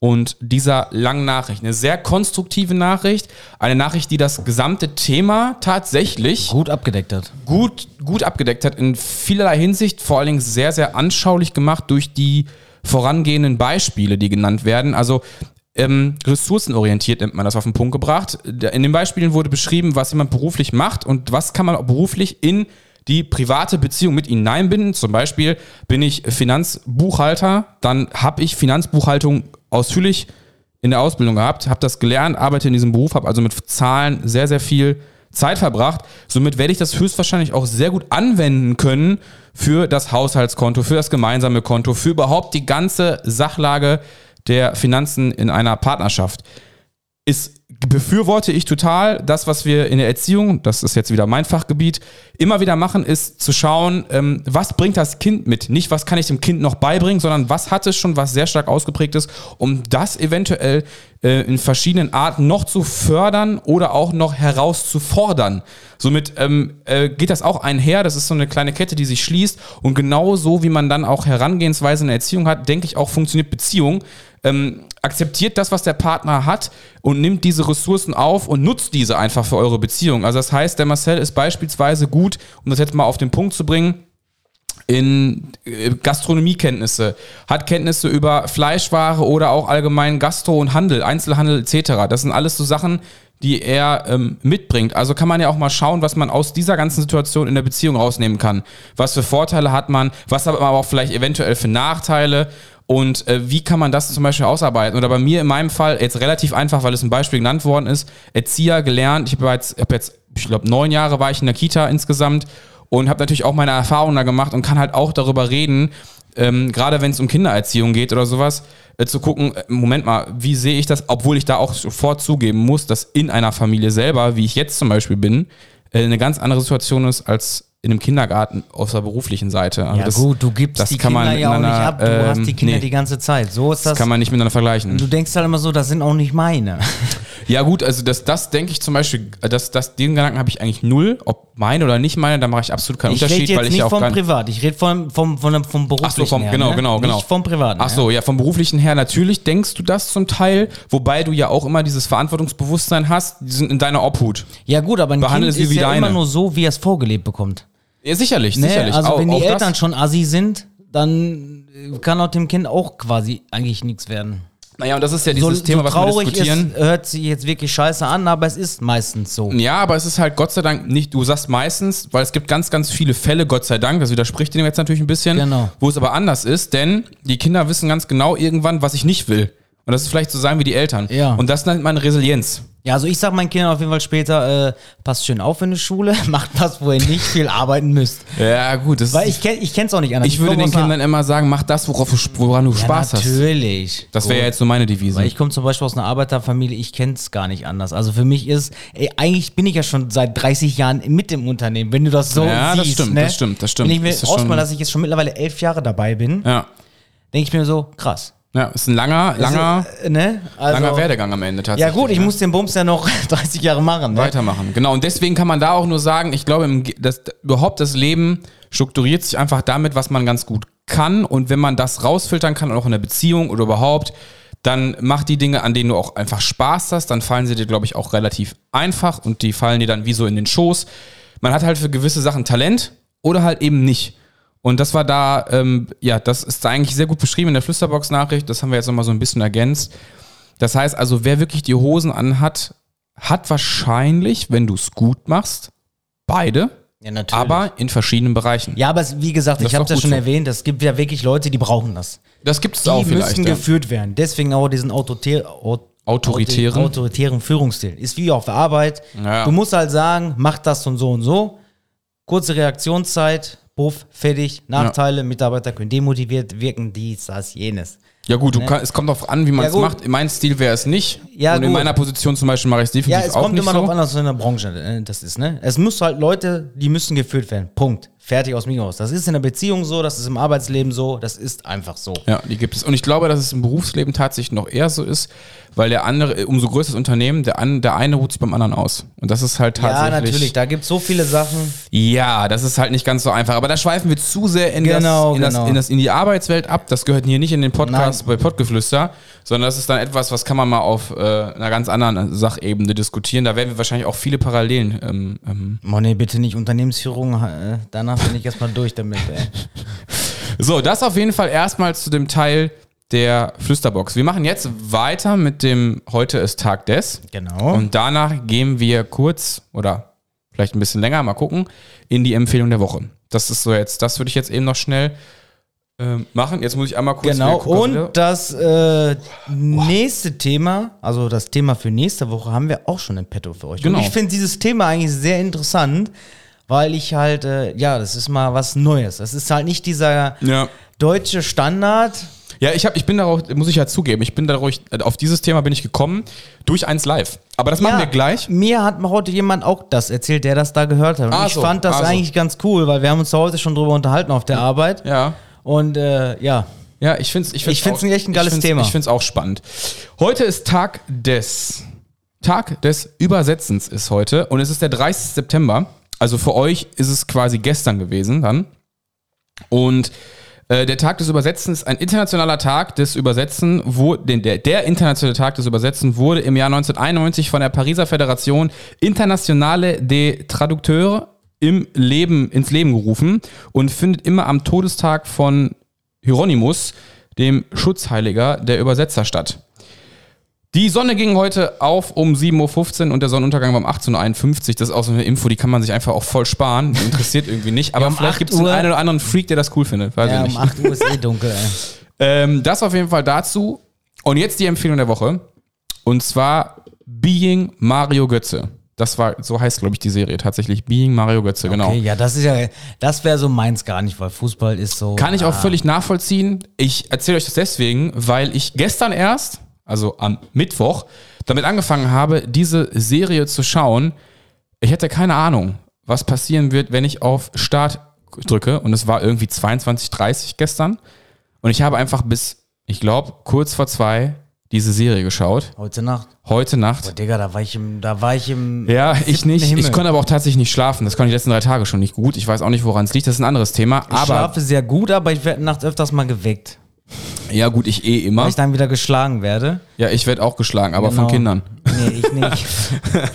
und dieser langen Nachricht. Eine sehr konstruktive Nachricht, eine Nachricht, die das gesamte Thema tatsächlich Gut abgedeckt hat. gut, gut abgedeckt hat, in vielerlei Hinsicht, vor allen Dingen sehr, sehr anschaulich gemacht durch die vorangehenden Beispiele, die genannt werden. Also ähm, ressourcenorientiert nennt man das auf den Punkt gebracht. In den Beispielen wurde beschrieben, was jemand beruflich macht und was kann man auch beruflich in die private Beziehung mit ihnen hineinbinden. Zum Beispiel bin ich Finanzbuchhalter, dann habe ich Finanzbuchhaltung ausführlich in der Ausbildung gehabt, habe das gelernt, arbeite in diesem Beruf, habe also mit Zahlen sehr, sehr viel Zeit verbracht. Somit werde ich das höchstwahrscheinlich auch sehr gut anwenden können für das Haushaltskonto, für das gemeinsame Konto, für überhaupt die ganze Sachlage der Finanzen in einer Partnerschaft. Ist befürworte ich total. Das, was wir in der Erziehung, das ist jetzt wieder mein Fachgebiet, immer wieder machen, ist zu schauen, ähm, was bringt das Kind mit? Nicht, was kann ich dem Kind noch beibringen, sondern was hat es schon, was sehr stark ausgeprägt ist, um das eventuell äh, in verschiedenen Arten noch zu fördern oder auch noch herauszufordern. Somit ähm, äh, geht das auch einher. Das ist so eine kleine Kette, die sich schließt. Und genau so, wie man dann auch Herangehensweise in der Erziehung hat, denke ich auch, funktioniert Beziehung. Ähm, akzeptiert das, was der Partner hat und nimmt diese Ressourcen auf und nutzt diese einfach für eure Beziehung. Also das heißt, der Marcel ist beispielsweise gut, um das jetzt mal auf den Punkt zu bringen, in äh, Gastronomiekenntnisse, hat Kenntnisse über Fleischware oder auch allgemein Gastro und Handel, Einzelhandel etc. Das sind alles so Sachen, die er ähm, mitbringt. Also kann man ja auch mal schauen, was man aus dieser ganzen Situation in der Beziehung rausnehmen kann. Was für Vorteile hat man, was hat man aber auch vielleicht eventuell für Nachteile und äh, wie kann man das zum Beispiel ausarbeiten? Oder bei mir in meinem Fall jetzt relativ einfach, weil es ein Beispiel genannt worden ist, Erzieher gelernt. Ich habe jetzt, hab jetzt, ich glaube, neun Jahre war ich in der Kita insgesamt und habe natürlich auch meine Erfahrungen da gemacht und kann halt auch darüber reden, ähm, gerade wenn es um Kindererziehung geht oder sowas, äh, zu gucken, äh, Moment mal, wie sehe ich das, obwohl ich da auch sofort zugeben muss, dass in einer Familie selber, wie ich jetzt zum Beispiel bin, äh, eine ganz andere Situation ist als in einem Kindergarten aus der beruflichen Seite. Also Ja das, gut, du gibst das die kann man Kinder ja auch nicht ab. Du hast die ähm, Kinder nee. die ganze Zeit. So ist das. Das kann man nicht miteinander vergleichen. du denkst halt immer so, das sind auch nicht meine. *laughs* Ja gut, also das, das denke ich zum Beispiel, das, das, den Gedanken habe ich eigentlich null, ob meine oder nicht meine, da mache ich absolut keinen Ich rede Unterschied, jetzt weil ich nicht ja auch vom Privat. Ich rede vom, vom, vom, vom Ach Beruflichen so, vom, her, genau, ne? genau, genau. Nicht vom Privaten. Ach so, ja, vom beruflichen her natürlich denkst du das zum Teil, wobei du ja auch immer dieses Verantwortungsbewusstsein hast, die sind in deiner Obhut. Ja gut, aber ein Behandle Kind ist wie ja deine. immer nur so, wie er es vorgelebt bekommt. Ja, sicherlich, Ne? sicherlich. Also Auch- wenn die Eltern das, schon assi sind, dann äh, kann auch dem Kind auch quasi eigentlich nichts werden. Naja, und das ist ja dieses so, Thema, so was wir diskutieren. ist, hört sich jetzt wirklich scheiße an, aber es ist meistens so. Ja, aber es ist halt Gott sei Dank nicht, du sagst meistens, weil es gibt ganz, ganz viele Fälle, Gott sei Dank, das widerspricht dem jetzt natürlich ein bisschen, Genau. wo es aber anders ist, denn die Kinder wissen ganz genau irgendwann, was ich nicht will. Und das ist vielleicht so sein wie die Eltern. Ja. Und das nennt man Resilienz. Ja, also ich sag meinen Kindern auf jeden Fall später, äh, passt schön auf in der Schule, *laughs* macht was, wo ihr nicht viel arbeiten müsst. Ja, gut. Das Weil ich, kenn, ich kenn's auch nicht anders. ich würde komm den Kindern immer sagen, mach das, worauf woran du ja, Spaß hast. natürlich. Das wäre ja jetzt so meine Devise. Weil ich komme zum Beispiel aus einer Arbeiterfamilie, ich kenn's gar nicht anders. Also für mich ist, ey, eigentlich bin ich ja schon seit 30 Jahren mit im Unternehmen, wenn du das so Ja, das siehst. stimmt, ne? das stimmt, das stimmt. Wenn ich mir Das schon- dass ich jetzt schon mittlerweile elf Jahre dabei bin, ja. denke ich mir so, krass. Ja, ist ein langer, langer, Also, äh, ne? Also, langer Werdegang am Ende Ja tatsächlich. gut, ich ne? muss den Bums ja noch *laughs* 30 Jahre machen. Ne? weitermachen. Genau, und deswegen kann man da auch nur sagen, ich glaube, das, überhaupt das Leben strukturiert sich einfach damit, was man ganz gut kann. Und wenn man das rausfiltern kann, auch in der Beziehung oder überhaupt, dann mach die Dinge, an denen du auch einfach Spaß hast. Dann fallen sie dir, glaube ich, auch relativ einfach und die fallen dir dann wie so in den Schoß. Man hat halt für gewisse Sachen Talent oder halt eben nicht. Und das war da, ähm, ja, das ist da eigentlich sehr gut beschrieben in der Flüsterbox-Nachricht. Das haben wir jetzt nochmal so ein bisschen ergänzt. Das heißt also, wer wirklich die Hosen anhat, hat wahrscheinlich, wenn du es gut machst, beide, Ja, natürlich. aber in verschiedenen Bereichen. ja, aber es, wie gesagt, Das ich habe auch ja schon so. erwähnt, es gibt ja wirklich Leute, die brauchen das. Das gibt es Die auch vielleicht. müssen Ja. geführt werden. Deswegen auch diesen autoritär, au- Autoritären. autoritären Führungsstil. Ist wie auf der Arbeit. Ja. Du musst halt sagen, mach das und so und so. Kurze Reaktionszeit, Puff, fertig, Nachteile, Mitarbeiter können demotiviert wirken, dies, das, jenes. Ja gut, du kann, es kommt darauf an, wie man Ja, es gut. macht. Mein Stil wäre es nicht. Ja, und in gut. meiner Position zum Beispiel mache ich es definitiv Ja, es auch kommt nicht immer so. darauf an, was in der Branche äh, das ist, ne? Es muss halt Leute, die müssen geführt werden. Punkt. Fertig aus mir aus. Das ist in der Beziehung so, das ist im Arbeitsleben so, das ist einfach so. Ja, die gibt es. Und ich glaube, dass es im Berufsleben tatsächlich noch eher so ist, weil der andere, umso größer das Unternehmen, der, an, der eine ruht sich beim anderen aus. Und das ist halt Ja, tatsächlich. natürlich, da gibt es so viele Sachen. Ja, das ist halt nicht ganz so einfach. Aber da schweifen wir zu sehr in, Genau, das, in, genau. das, in, das, in die Arbeitswelt ab. Das gehört hier nicht in den Podcast bei Pottgeflüster, sondern das ist dann etwas, was kann man mal auf äh, einer ganz anderen Sachebene diskutieren. Da werden wir wahrscheinlich auch viele Parallelen. Ähm, ähm. Nee, bitte nicht Unternehmensführung. Äh, danach bin ich erstmal durch damit, ey. *laughs* So, das auf jeden Fall erstmal zu dem Teil der Flüsterbox. Wir machen jetzt weiter mit dem Heute ist Tag des. Genau. Und danach gehen wir kurz oder vielleicht ein bisschen länger, mal gucken, in die Empfehlung der Woche. Das ist so jetzt, das würde ich jetzt eben noch schnell ähm, machen. Jetzt muss ich einmal kurz Genau, gucken, und das äh, nächste Thema, also das Thema für nächste Woche, haben wir auch schon im Petto für euch. Genau. Und ich finde dieses Thema eigentlich sehr interessant, weil ich halt, äh, ja, das ist mal was Neues. Das ist halt nicht dieser Ja. deutsche Standard. Ja, ich, hab, ich bin darauf, muss ich ja zugeben, ich bin darauf, auf dieses Thema bin ich gekommen durch eins live. Aber das machen ja, wir gleich. Mir hat heute jemand auch das erzählt, der das da gehört hat. Und Ah, ich so, fand das ah, so. eigentlich ganz cool, weil wir haben uns heute schon drüber unterhalten auf der Arbeit. Ja. Und äh, ja, Ja, ich finde es ich find's Ich find's auch- echt ein geiles ich Thema. Ich finde es auch spannend. Heute ist Tag des Tag des Übersetzens ist heute und es ist der 30. September. Also für euch ist es quasi gestern gewesen dann. Und äh, der Tag des Übersetzens, ein internationaler Tag des Übersetzen, wo, den, der, der internationale Tag des Übersetzen wurde im Jahr 1991 von der Pariser Föderation Internationale des Traducteurs im Leben, ins Leben gerufen und findet immer am Todestag von Hieronymus, dem Schutzheiliger der Übersetzer statt. Die Sonne ging heute auf um 7.15 Uhr und der Sonnenuntergang war um 18.51 Uhr. Das ist auch so eine Info, die kann man sich einfach auch voll sparen. Die interessiert *laughs* irgendwie nicht. Aber um vielleicht 8 gibt es Uhr- einen oder anderen Freak, der das cool findet. Weiß ja ich um nicht. 8 Uhr ist eh *laughs* dunkel. Ähm, das auf jeden Fall dazu. Und jetzt die Empfehlung der Woche. Und zwar Being Mario Götze. Das war, so heißt, glaube ich, die Serie tatsächlich. Being Mario Götze, genau. Okay, ja, das ist ja, das wäre so meins gar nicht, weil Fußball ist so. Kann ich auch ah. völlig nachvollziehen. Ich erzähle euch das deswegen, weil ich gestern erst, also am Mittwoch, damit angefangen habe, diese Serie zu schauen. Ich hätte keine Ahnung, was passieren wird, wenn ich auf Start drücke. Und es war irgendwie 22.30 gestern. Und ich habe einfach bis, ich glaube, kurz vor zwei diese Serie geschaut. Heute Nacht. Heute Nacht. Boah, Digga, da war ich im, da war ich im. Ja, ich nicht. Himmel. Ich konnte aber auch tatsächlich nicht schlafen. Das konnte ich die letzten drei Tage schon nicht gut. Ich weiß auch nicht, woran es liegt. Das ist ein anderes Thema. Ich aber schlafe sehr gut, aber ich werde nachts öfters mal geweckt, ja, gut, ich eh immer. weil ich dann wieder geschlagen werde. Ja, ich werde auch geschlagen, aber von Genau. Kindern. Nee, ich nicht.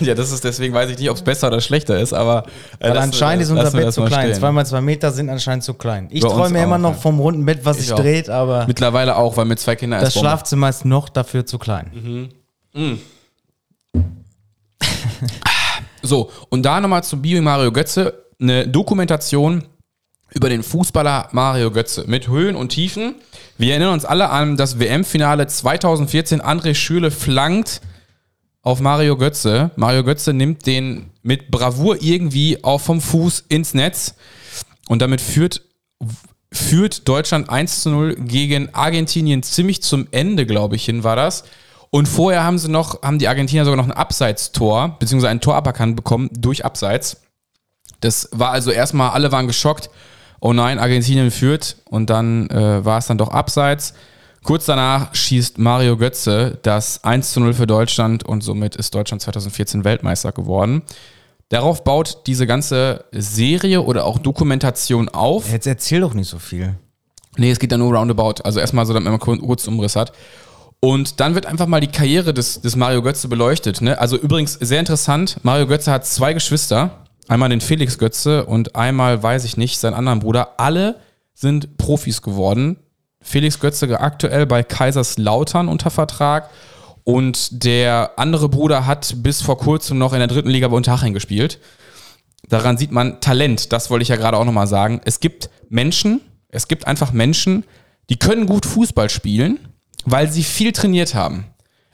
*laughs* ja, das ist deswegen weiß ich nicht, ob es besser oder schlechter ist, aber äh, Weil lassen- anscheinend ist unser Bett das zu klein. stehen. Zwei mal zwei Meter sind anscheinend zu klein. Ich Bei träume immer noch vom runden Bett, was Ich sich dreht, aber Mittlerweile auch, weil mit zwei Kindern das. Schlafzimmer ist noch dafür zu klein. *laughs* So, und da nochmal zu Bio Mario Götze, eine Dokumentation über den Fußballer Mario Götze mit Höhen und Tiefen. Wir erinnern uns alle an das WM-Finale 2014. André Schürle flankt auf Mario Götze. Mario Götze nimmt den mit Bravour irgendwie auch vom Fuß ins Netz und damit führt, führt Deutschland 1 zu 0 gegen Argentinien ziemlich zum Ende, glaube ich, hin war das. Und vorher haben sie noch, haben die Argentinier sogar noch ein Abseitstor, beziehungsweise ein Tor aberkannt bekommen durch Abseits. Das war also erstmal, alle waren geschockt. Oh nein, Argentinien führt und dann äh, war es dann doch Abseits. Kurz danach schießt Mario Götze das 1 zu 0 für Deutschland und somit ist Deutschland 2014 Weltmeister geworden. Darauf baut diese ganze Serie oder auch Dokumentation auf. Jetzt erzähl doch nicht so viel. Nee, es geht da nur roundabout. Also erstmal so, damit man kurz kurz Umriss hat. Und dann wird einfach mal die Karriere des, des Mario Götze beleuchtet. Ne? Also übrigens sehr interessant, Mario Götze hat zwei Geschwister. Einmal den Felix Götze und einmal, weiß ich nicht, seinen anderen Bruder. Alle sind Profis geworden. Felix Götze aktuell bei Kaiserslautern unter Vertrag. Und der andere Bruder hat bis vor kurzem noch in der dritten Liga bei Unterhaching gespielt. Daran sieht man Talent, das wollte ich ja gerade auch nochmal sagen. Es gibt Menschen, es gibt einfach Menschen, die können gut Fußball spielen, weil sie viel trainiert haben.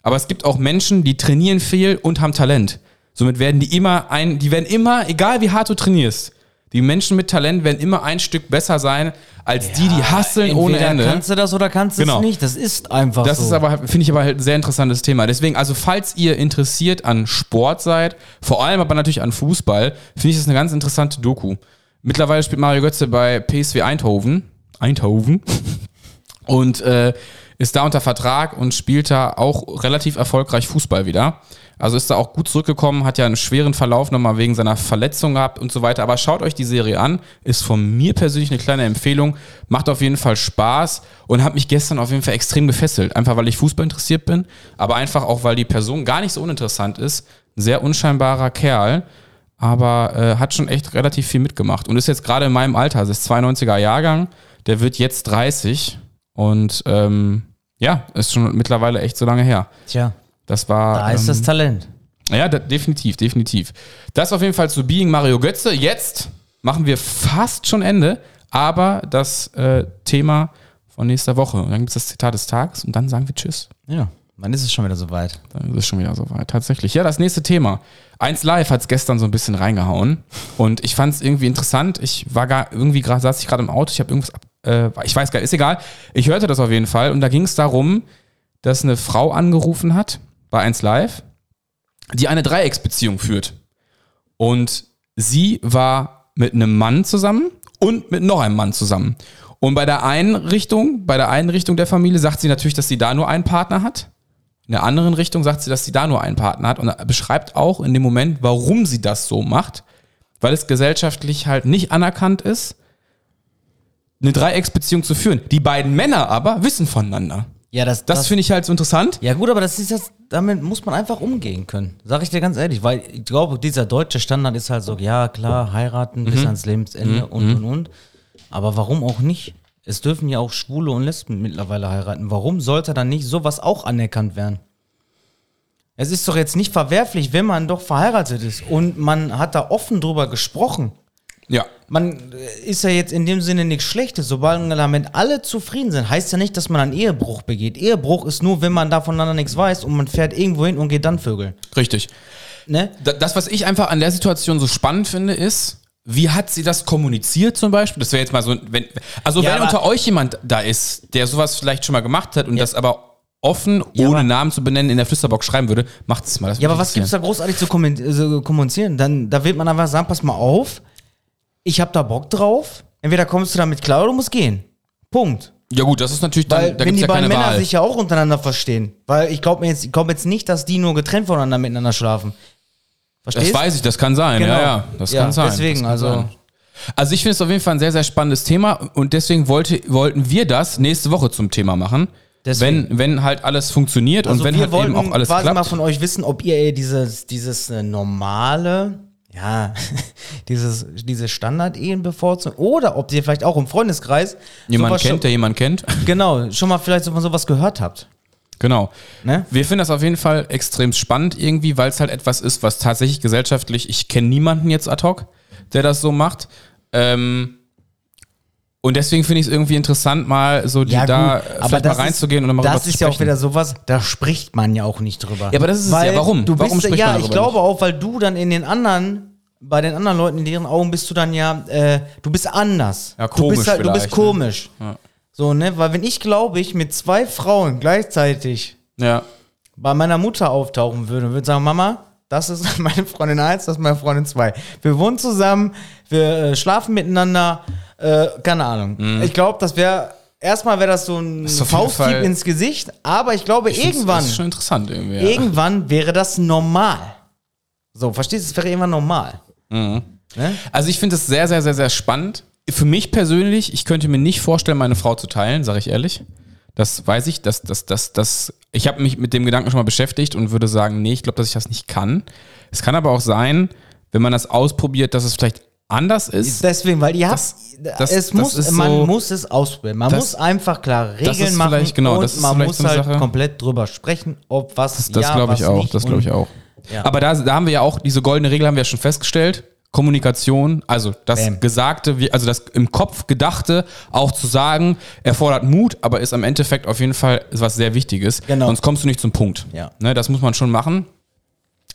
Aber es gibt auch Menschen, die trainieren viel und haben Talent. Somit werden die immer ein, die werden immer, egal wie hart du trainierst, Die Menschen mit Talent werden immer ein Stück besser sein als die, die hasseln ohne Ende. kannst du das oder kannst du Genau. es nicht. Das ist einfach Das so. ist aber, finde ich aber halt ein sehr interessantes Thema. Deswegen, also falls ihr interessiert an Sport seid, vor allem aber natürlich an Fußball, finde ich das eine ganz interessante Doku. Mittlerweile spielt Mario Götze bei PSW Eindhoven. Eindhoven. *laughs* Und äh, ist da unter Vertrag und spielt da auch relativ erfolgreich Fußball wieder. Also ist da auch gut zurückgekommen, hat ja einen schweren Verlauf nochmal wegen seiner Verletzung gehabt und so weiter. Aber schaut euch die Serie an, ist von mir persönlich eine kleine Empfehlung, macht auf jeden Fall Spaß und hat mich gestern auf jeden Fall extrem gefesselt. Einfach weil ich Fußball interessiert bin, aber einfach auch, weil die Person gar nicht so uninteressant ist. Ein sehr unscheinbarer Kerl, aber äh, hat schon echt relativ viel mitgemacht und ist jetzt gerade in meinem Alter, das ist 92er Jahrgang, der wird jetzt 30 und ähm, ja, ist schon mittlerweile echt so lange her. Tja, Das war. da ist ähm, das Talent. ja, da, definitiv, definitiv. Das auf jeden Fall zu Being Mario Götze. Jetzt machen wir fast schon Ende, aber das äh, Thema von nächster Woche. Und dann gibt es das Zitat des Tages und dann sagen wir Tschüss. Ja, wann ist es schon wieder soweit? Dann ist es schon wieder soweit. Tatsächlich. Ja, das nächste Thema. Eins Live hat es gestern so ein bisschen reingehauen und ich fand es irgendwie interessant. Ich war gar irgendwie gerade, saß ich gerade im Auto, ich habe irgendwas ab, äh, ich weiß gar nicht, ist egal. Ich hörte das auf jeden Fall und da ging es darum, dass eine Frau angerufen hat bei 1 Live, die eine Dreiecksbeziehung führt. Und sie war mit einem Mann zusammen und mit noch einem Mann zusammen. Und bei der einen Richtung, bei der einen Richtung der Familie sagt sie natürlich, dass sie da nur einen Partner hat. In der anderen Richtung sagt sie, dass sie da nur einen Partner hat und beschreibt auch in dem Moment, warum sie das so macht, weil es gesellschaftlich halt nicht anerkannt ist, eine Dreiecksbeziehung zu führen. Die beiden Männer aber wissen voneinander. Ja, das, Das, finde ich halt so interessant. Ja gut, aber das ist jetzt, damit muss man einfach umgehen können. Sag ich dir ganz ehrlich, weil ich glaube, dieser deutsche Standard ist halt so, ja klar, heiraten bis ans Lebensende und und und. Aber warum auch nicht? Es dürfen ja auch Schwule und Lesben mittlerweile heiraten. Warum sollte dann nicht sowas auch anerkannt werden? Es ist doch jetzt nicht verwerflich, wenn man doch verheiratet ist und man hat da offen drüber gesprochen. Ja. Man äh, ist ja jetzt in dem Sinne nichts Schlechtes. Sobald damit alle zufrieden sind, heißt ja nicht, dass man einen Ehebruch begeht. Ehebruch ist nur, wenn man da voneinander nichts weiß und man fährt irgendwo hin und geht dann vögeln. Richtig. Ne? Da- Das, was ich einfach an der Situation so spannend finde, ist, wie hat sie das kommuniziert zum Beispiel? Das wäre jetzt mal so, wenn, also Ja, wenn unter euch jemand da ist, der sowas vielleicht schon mal gemacht hat und Ja. das aber offen, Ja, ohne Namen zu benennen, in der Flüsterbox schreiben würde, macht es mal. Das Ja, aber was mich gibt's da großartig zu äh, kommunizieren? Dann, da wird man einfach sagen, pass mal auf, ich hab da Bock drauf. Entweder kommst du damit klar oder du musst gehen. Punkt. Ja gut, das ist natürlich dann, Weil da wenn die ja beiden Männer Wahl. sich ja auch untereinander verstehen. Weil ich glaube jetzt, ich glaub jetzt nicht, dass die nur getrennt voneinander miteinander schlafen. das Verstehst? weiß ich, das kann sein, Genau. ja, ja, das Ja, kann sein. deswegen, das kann also- Sein. Also ich finde es auf jeden Fall ein sehr, sehr spannendes Thema und deswegen wollte, wollten wir das nächste Woche zum Thema machen. Deswegen. Wenn, wenn halt alles funktioniert Also und wenn halt eben auch alles quasi klappt. mal von euch wissen, ob ihr dieses, dieses äh, normale, ja, *laughs* dieses, diese Standard-Ehen bevorzugt oder ob ihr vielleicht auch im Freundeskreis jemand kennt, der jemand kennt. *laughs* Genau, schon mal vielleicht so von sowas gehört habt. Genau. Ne? Wir finden das auf jeden Fall extrem spannend irgendwie, weil es halt etwas ist, was tatsächlich gesellschaftlich, ich kenne niemanden jetzt ad hoc, der das so macht. Ähm, und deswegen finde ich es irgendwie interessant, mal so die da äh, vielleicht mal reinzugehen und mal Das ist ja auch wieder sowas, da spricht man ja auch nicht drüber. Ja, aber das ist es weil ja. Warum? Du bist, Warum spricht ja, man ich darüber glaube auch, weil du dann in den anderen, bei den anderen Leuten, in deren Augen bist du dann ja, äh, du bist anders. Ja, du komisch bist halt, du bist ne? komisch. So, ne, weil wenn ich glaube ich mit zwei Frauen gleichzeitig Ja. bei meiner Mutter auftauchen würde und würde sagen, Mama, *laughs* das ist meine Freundin 1, das ist meine Freundin 2. Wir wohnen zusammen, wir äh, schlafen miteinander, äh, keine Ahnung. Ich glaube, das wäre, erstmal wäre das so ein Mhm. jeden Fausthieb ins Gesicht, aber ich glaube, irgendwann, Das ist schon interessant irgendwie. Ja. irgendwann wäre das normal. So, verstehst du, es wäre irgendwann normal. Mhm. Ne? Also ich finde es sehr, sehr, sehr, sehr spannend. Für mich persönlich, ich könnte mir nicht vorstellen, meine Frau zu teilen, sage ich ehrlich. Das weiß ich, dass das, das, das, ich habe mich mit dem Gedanken schon mal beschäftigt und würde sagen, nee, ich glaube, dass ich das nicht kann. Es kann aber auch sein, wenn man das ausprobiert, dass es vielleicht anders ist. Deswegen, weil ihr habt, Das- das- es das muss, ist man so- muss es ausprobieren. Man Das- muss einfach klar das Regeln machen genau, und das ist man muss so halt Sache. komplett drüber sprechen, ob was Das ja, glaube ich auch, das glaube ich auch. Ja. Aber da, da haben wir ja auch, diese goldene Regel haben wir ja schon festgestellt. Kommunikation, also das Bam. Gesagte, also das im Kopf Gedachte auch zu sagen, erfordert Mut, aber ist am Endeffekt auf jeden Fall was sehr Wichtiges. Genau. Sonst kommst du nicht zum Punkt. Ja. Ne, das muss man schon machen.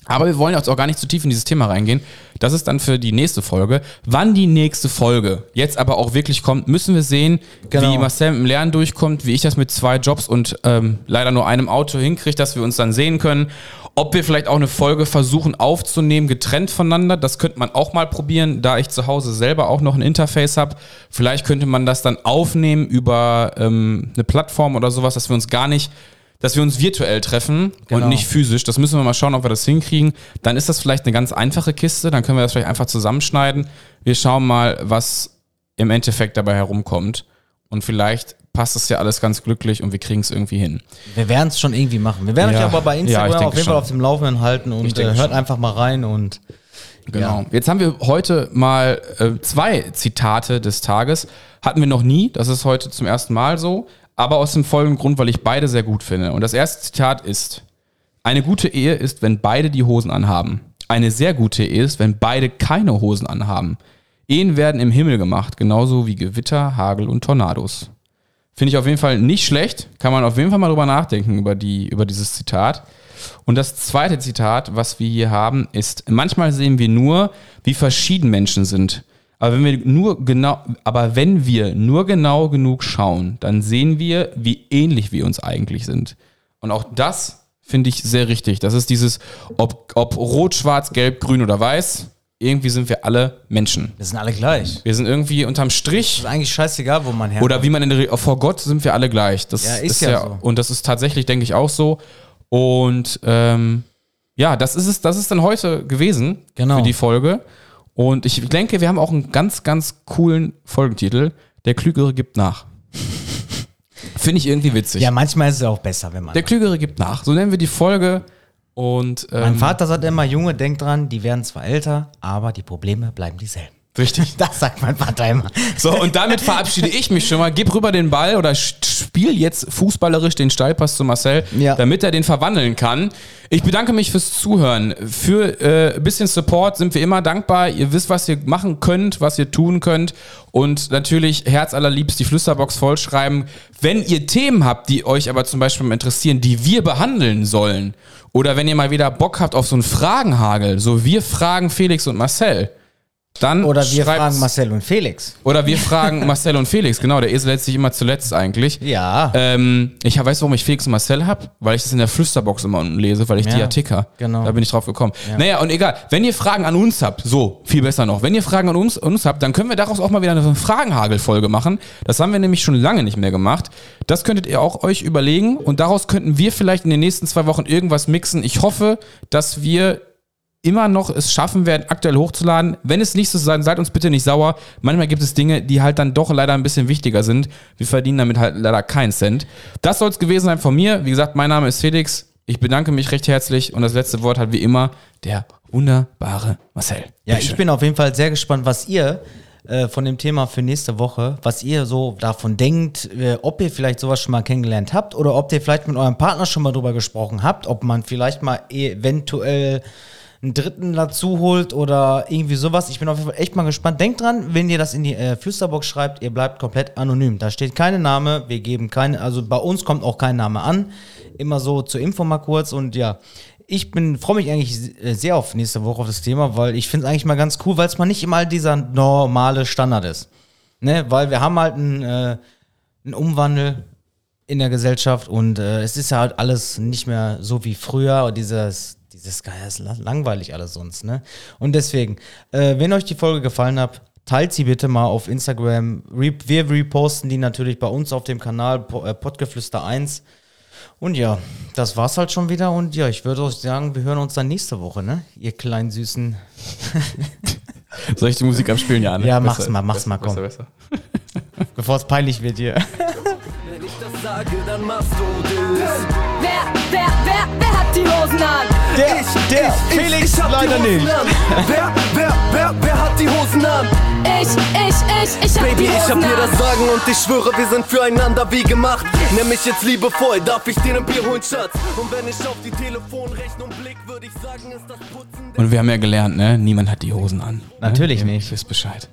Aber wir wollen jetzt auch gar nicht zu tief in dieses Thema reingehen. Das ist dann für die nächste Folge. Wann die nächste Folge jetzt aber auch wirklich kommt, müssen wir sehen, Genau. wie Marcel im Lernen durchkommt, wie ich das mit zwei Jobs und ähm, leider nur einem Auto hinkriege, dass wir uns dann sehen können. Ob wir vielleicht auch eine Folge versuchen aufzunehmen, getrennt voneinander, das könnte man auch mal probieren, da ich zu Hause selber auch noch ein Interface habe. Vielleicht könnte man das dann aufnehmen über ähm, eine Plattform oder sowas, dass wir uns gar nicht dass wir uns virtuell treffen Genau. und nicht physisch. Das müssen wir mal schauen, ob wir das hinkriegen. Dann ist das vielleicht eine ganz einfache Kiste. Dann können wir das vielleicht einfach zusammenschneiden. Wir schauen mal, was im Endeffekt dabei herumkommt. Und vielleicht passt es ja alles ganz glücklich und wir kriegen es irgendwie hin. Wir werden es schon irgendwie machen. Wir werden Ja. euch aber bei Ja, Instagram denke auf jeden schon. Fall auf dem Laufenden halten und äh, hört schon. einfach mal rein und Genau. Ja. Jetzt haben wir heute mal äh, zwei Zitate des Tages. Hatten wir noch nie. Das ist heute zum ersten Mal so. Aber aus dem folgenden Grund, weil ich beide sehr gut finde. Und das erste Zitat ist: Eine gute Ehe ist, wenn beide die Hosen anhaben. Eine sehr gute Ehe ist, wenn beide keine Hosen anhaben. Ehen werden im Himmel gemacht, genauso wie Gewitter, Hagel und Tornados. Finde ich auf jeden Fall nicht schlecht. Kann man auf jeden Fall mal drüber nachdenken, über, die, über dieses Zitat. Und das zweite Zitat, was wir hier haben, ist: Manchmal sehen wir nur, wie verschieden Menschen sind. Aber wenn wir nur genau, aber wenn wir nur genau genug schauen, dann sehen wir, wie ähnlich wir uns eigentlich sind. Und auch das finde ich sehr richtig. Das ist dieses, ob, ob rot, schwarz, gelb, grün oder weiß, irgendwie sind wir alle Menschen. wir sind alle gleich. Wir sind irgendwie unterm Strich Ist eigentlich scheißegal, wo man herkommt. oder wie man in der Re vor Gott sind wir alle gleich. Das Ja, ist ja so. Und das ist tatsächlich, denke ich, auch so. Und ähm, ja, das ist es, das ist dann heute gewesen Genau. für die Folge. Und ich denke, wir haben auch einen ganz, ganz coolen Folgentitel. Der Klügere gibt nach. *laughs* Finde ich irgendwie witzig. ja, manchmal ist es auch besser, wenn man. Der Klügere gibt nach. So nennen wir die Folge. Und ähm, mein Vater sagt immer, Junge, denk dran, die werden zwar älter, aber die Probleme bleiben dieselben. richtig. *laughs* Das sagt mein Vater immer. So, und damit verabschiede ich mich schon mal. Gib rüber den Ball oder spiel jetzt fußballerisch den Steilpass zu Marcel, Ja. damit er den verwandeln kann. Ich bedanke mich fürs Zuhören. Für äh, ein bisschen Support sind wir immer dankbar. Ihr wisst, was ihr machen könnt, was ihr tun könnt. Und natürlich herzallerliebst die Flüsterbox vollschreiben. Wenn ihr Themen habt, die euch aber zum Beispiel interessieren, die wir behandeln sollen, oder wenn ihr mal wieder Bock habt auf so einen Fragenhagel, so wir fragen Felix und Marcel, dann Oder wir fragen Marcel und Felix. oder wir fragen *laughs* Marcel und Felix, genau, der Esel lässt sich immer zuletzt eigentlich. Ja. Ähm, ich weiß, warum ich Felix und Marcel habe, weil ich das in der Flüsterbox immer unten lese, weil ich die Ja, ja ticker. genau. Da bin ich drauf gekommen. Naja, und egal, wenn ihr Fragen an uns habt, so, viel besser noch, wenn ihr Fragen an uns, uns habt, dann können wir daraus auch mal wieder eine Fragenhagel-Folge machen. Das haben wir nämlich schon lange nicht mehr gemacht. Das könntet ihr auch euch überlegen und daraus könnten wir vielleicht in den nächsten zwei Wochen irgendwas mixen. Ich hoffe, dass wir immer noch es schaffen werden, aktuell hochzuladen. Wenn es nicht so sein, seid uns bitte nicht sauer. Manchmal gibt es Dinge, die halt dann doch leider ein bisschen wichtiger sind. Wir verdienen damit halt leider keinen Cent. Das soll es gewesen sein von mir. Wie gesagt, mein Name ist Felix. Ich bedanke mich recht herzlich und das letzte Wort hat wie immer der wunderbare Marcel. Ja, ich bin auf jeden Fall sehr gespannt, was ihr äh, von dem Thema für nächste Woche, was ihr so davon denkt, äh, ob ihr vielleicht sowas schon mal kennengelernt habt oder ob ihr vielleicht mit eurem Partner schon mal drüber gesprochen habt, ob man vielleicht mal eventuell einen Dritten dazu holt oder irgendwie sowas. Ich bin auf jeden Fall echt mal gespannt. Denkt dran, wenn ihr das in die äh, Flüsterbox schreibt, ihr bleibt komplett anonym. Da steht keine Name, wir geben keine, also bei uns kommt auch kein Name an. Immer so zur Info mal kurz und ja. Ich bin freue mich eigentlich äh, sehr auf nächste Woche auf das Thema, weil ich finde es eigentlich mal ganz cool, weil es mal nicht immer dieser normale Standard ist. Ne? Weil wir haben halt einen, äh, Umwandel in der Gesellschaft und äh, es ist ja halt alles nicht mehr so wie früher. Dieses, geil, ist la- langweilig alles sonst. Ne? Und deswegen, äh, wenn euch die Folge gefallen hat, teilt sie bitte mal auf Instagram. Wir reposten die natürlich bei uns auf dem Kanal Po- äh, Pottgeflüster 1. Und ja, das war's halt schon wieder. Und ja, ich würde euch sagen, wir hören uns dann nächste Woche, ne? Ihr kleinen Süßen. *laughs* Soll ich die Musik abspielen? Ja, ne? Ja, mach's mal, mach's mal, komm. Besser, besser. *laughs* Bevor es peinlich wird hier. Wenn ich das sage, dann machst du das. Wer, wer, die Hosen an? Der, der, Felix hab die leider Hosen nicht. An. Wer, wer, wer, wer hat die Hosen an? Ich, ich, ich, ich hab Baby, die ich hab Hosen dir an. das Sagen und ich schwöre, wir sind füreinander wie gemacht. Nenn mich jetzt liebevoll, darf ich dir ein Bier holen, Schatz? Und wenn ich auf die Telefonrechnung blick, würde ich sagen, ist das Putzen Und wir haben ja gelernt, ne? Niemand hat die Hosen an. Natürlich ne? nicht. Ihr wisst Bescheid.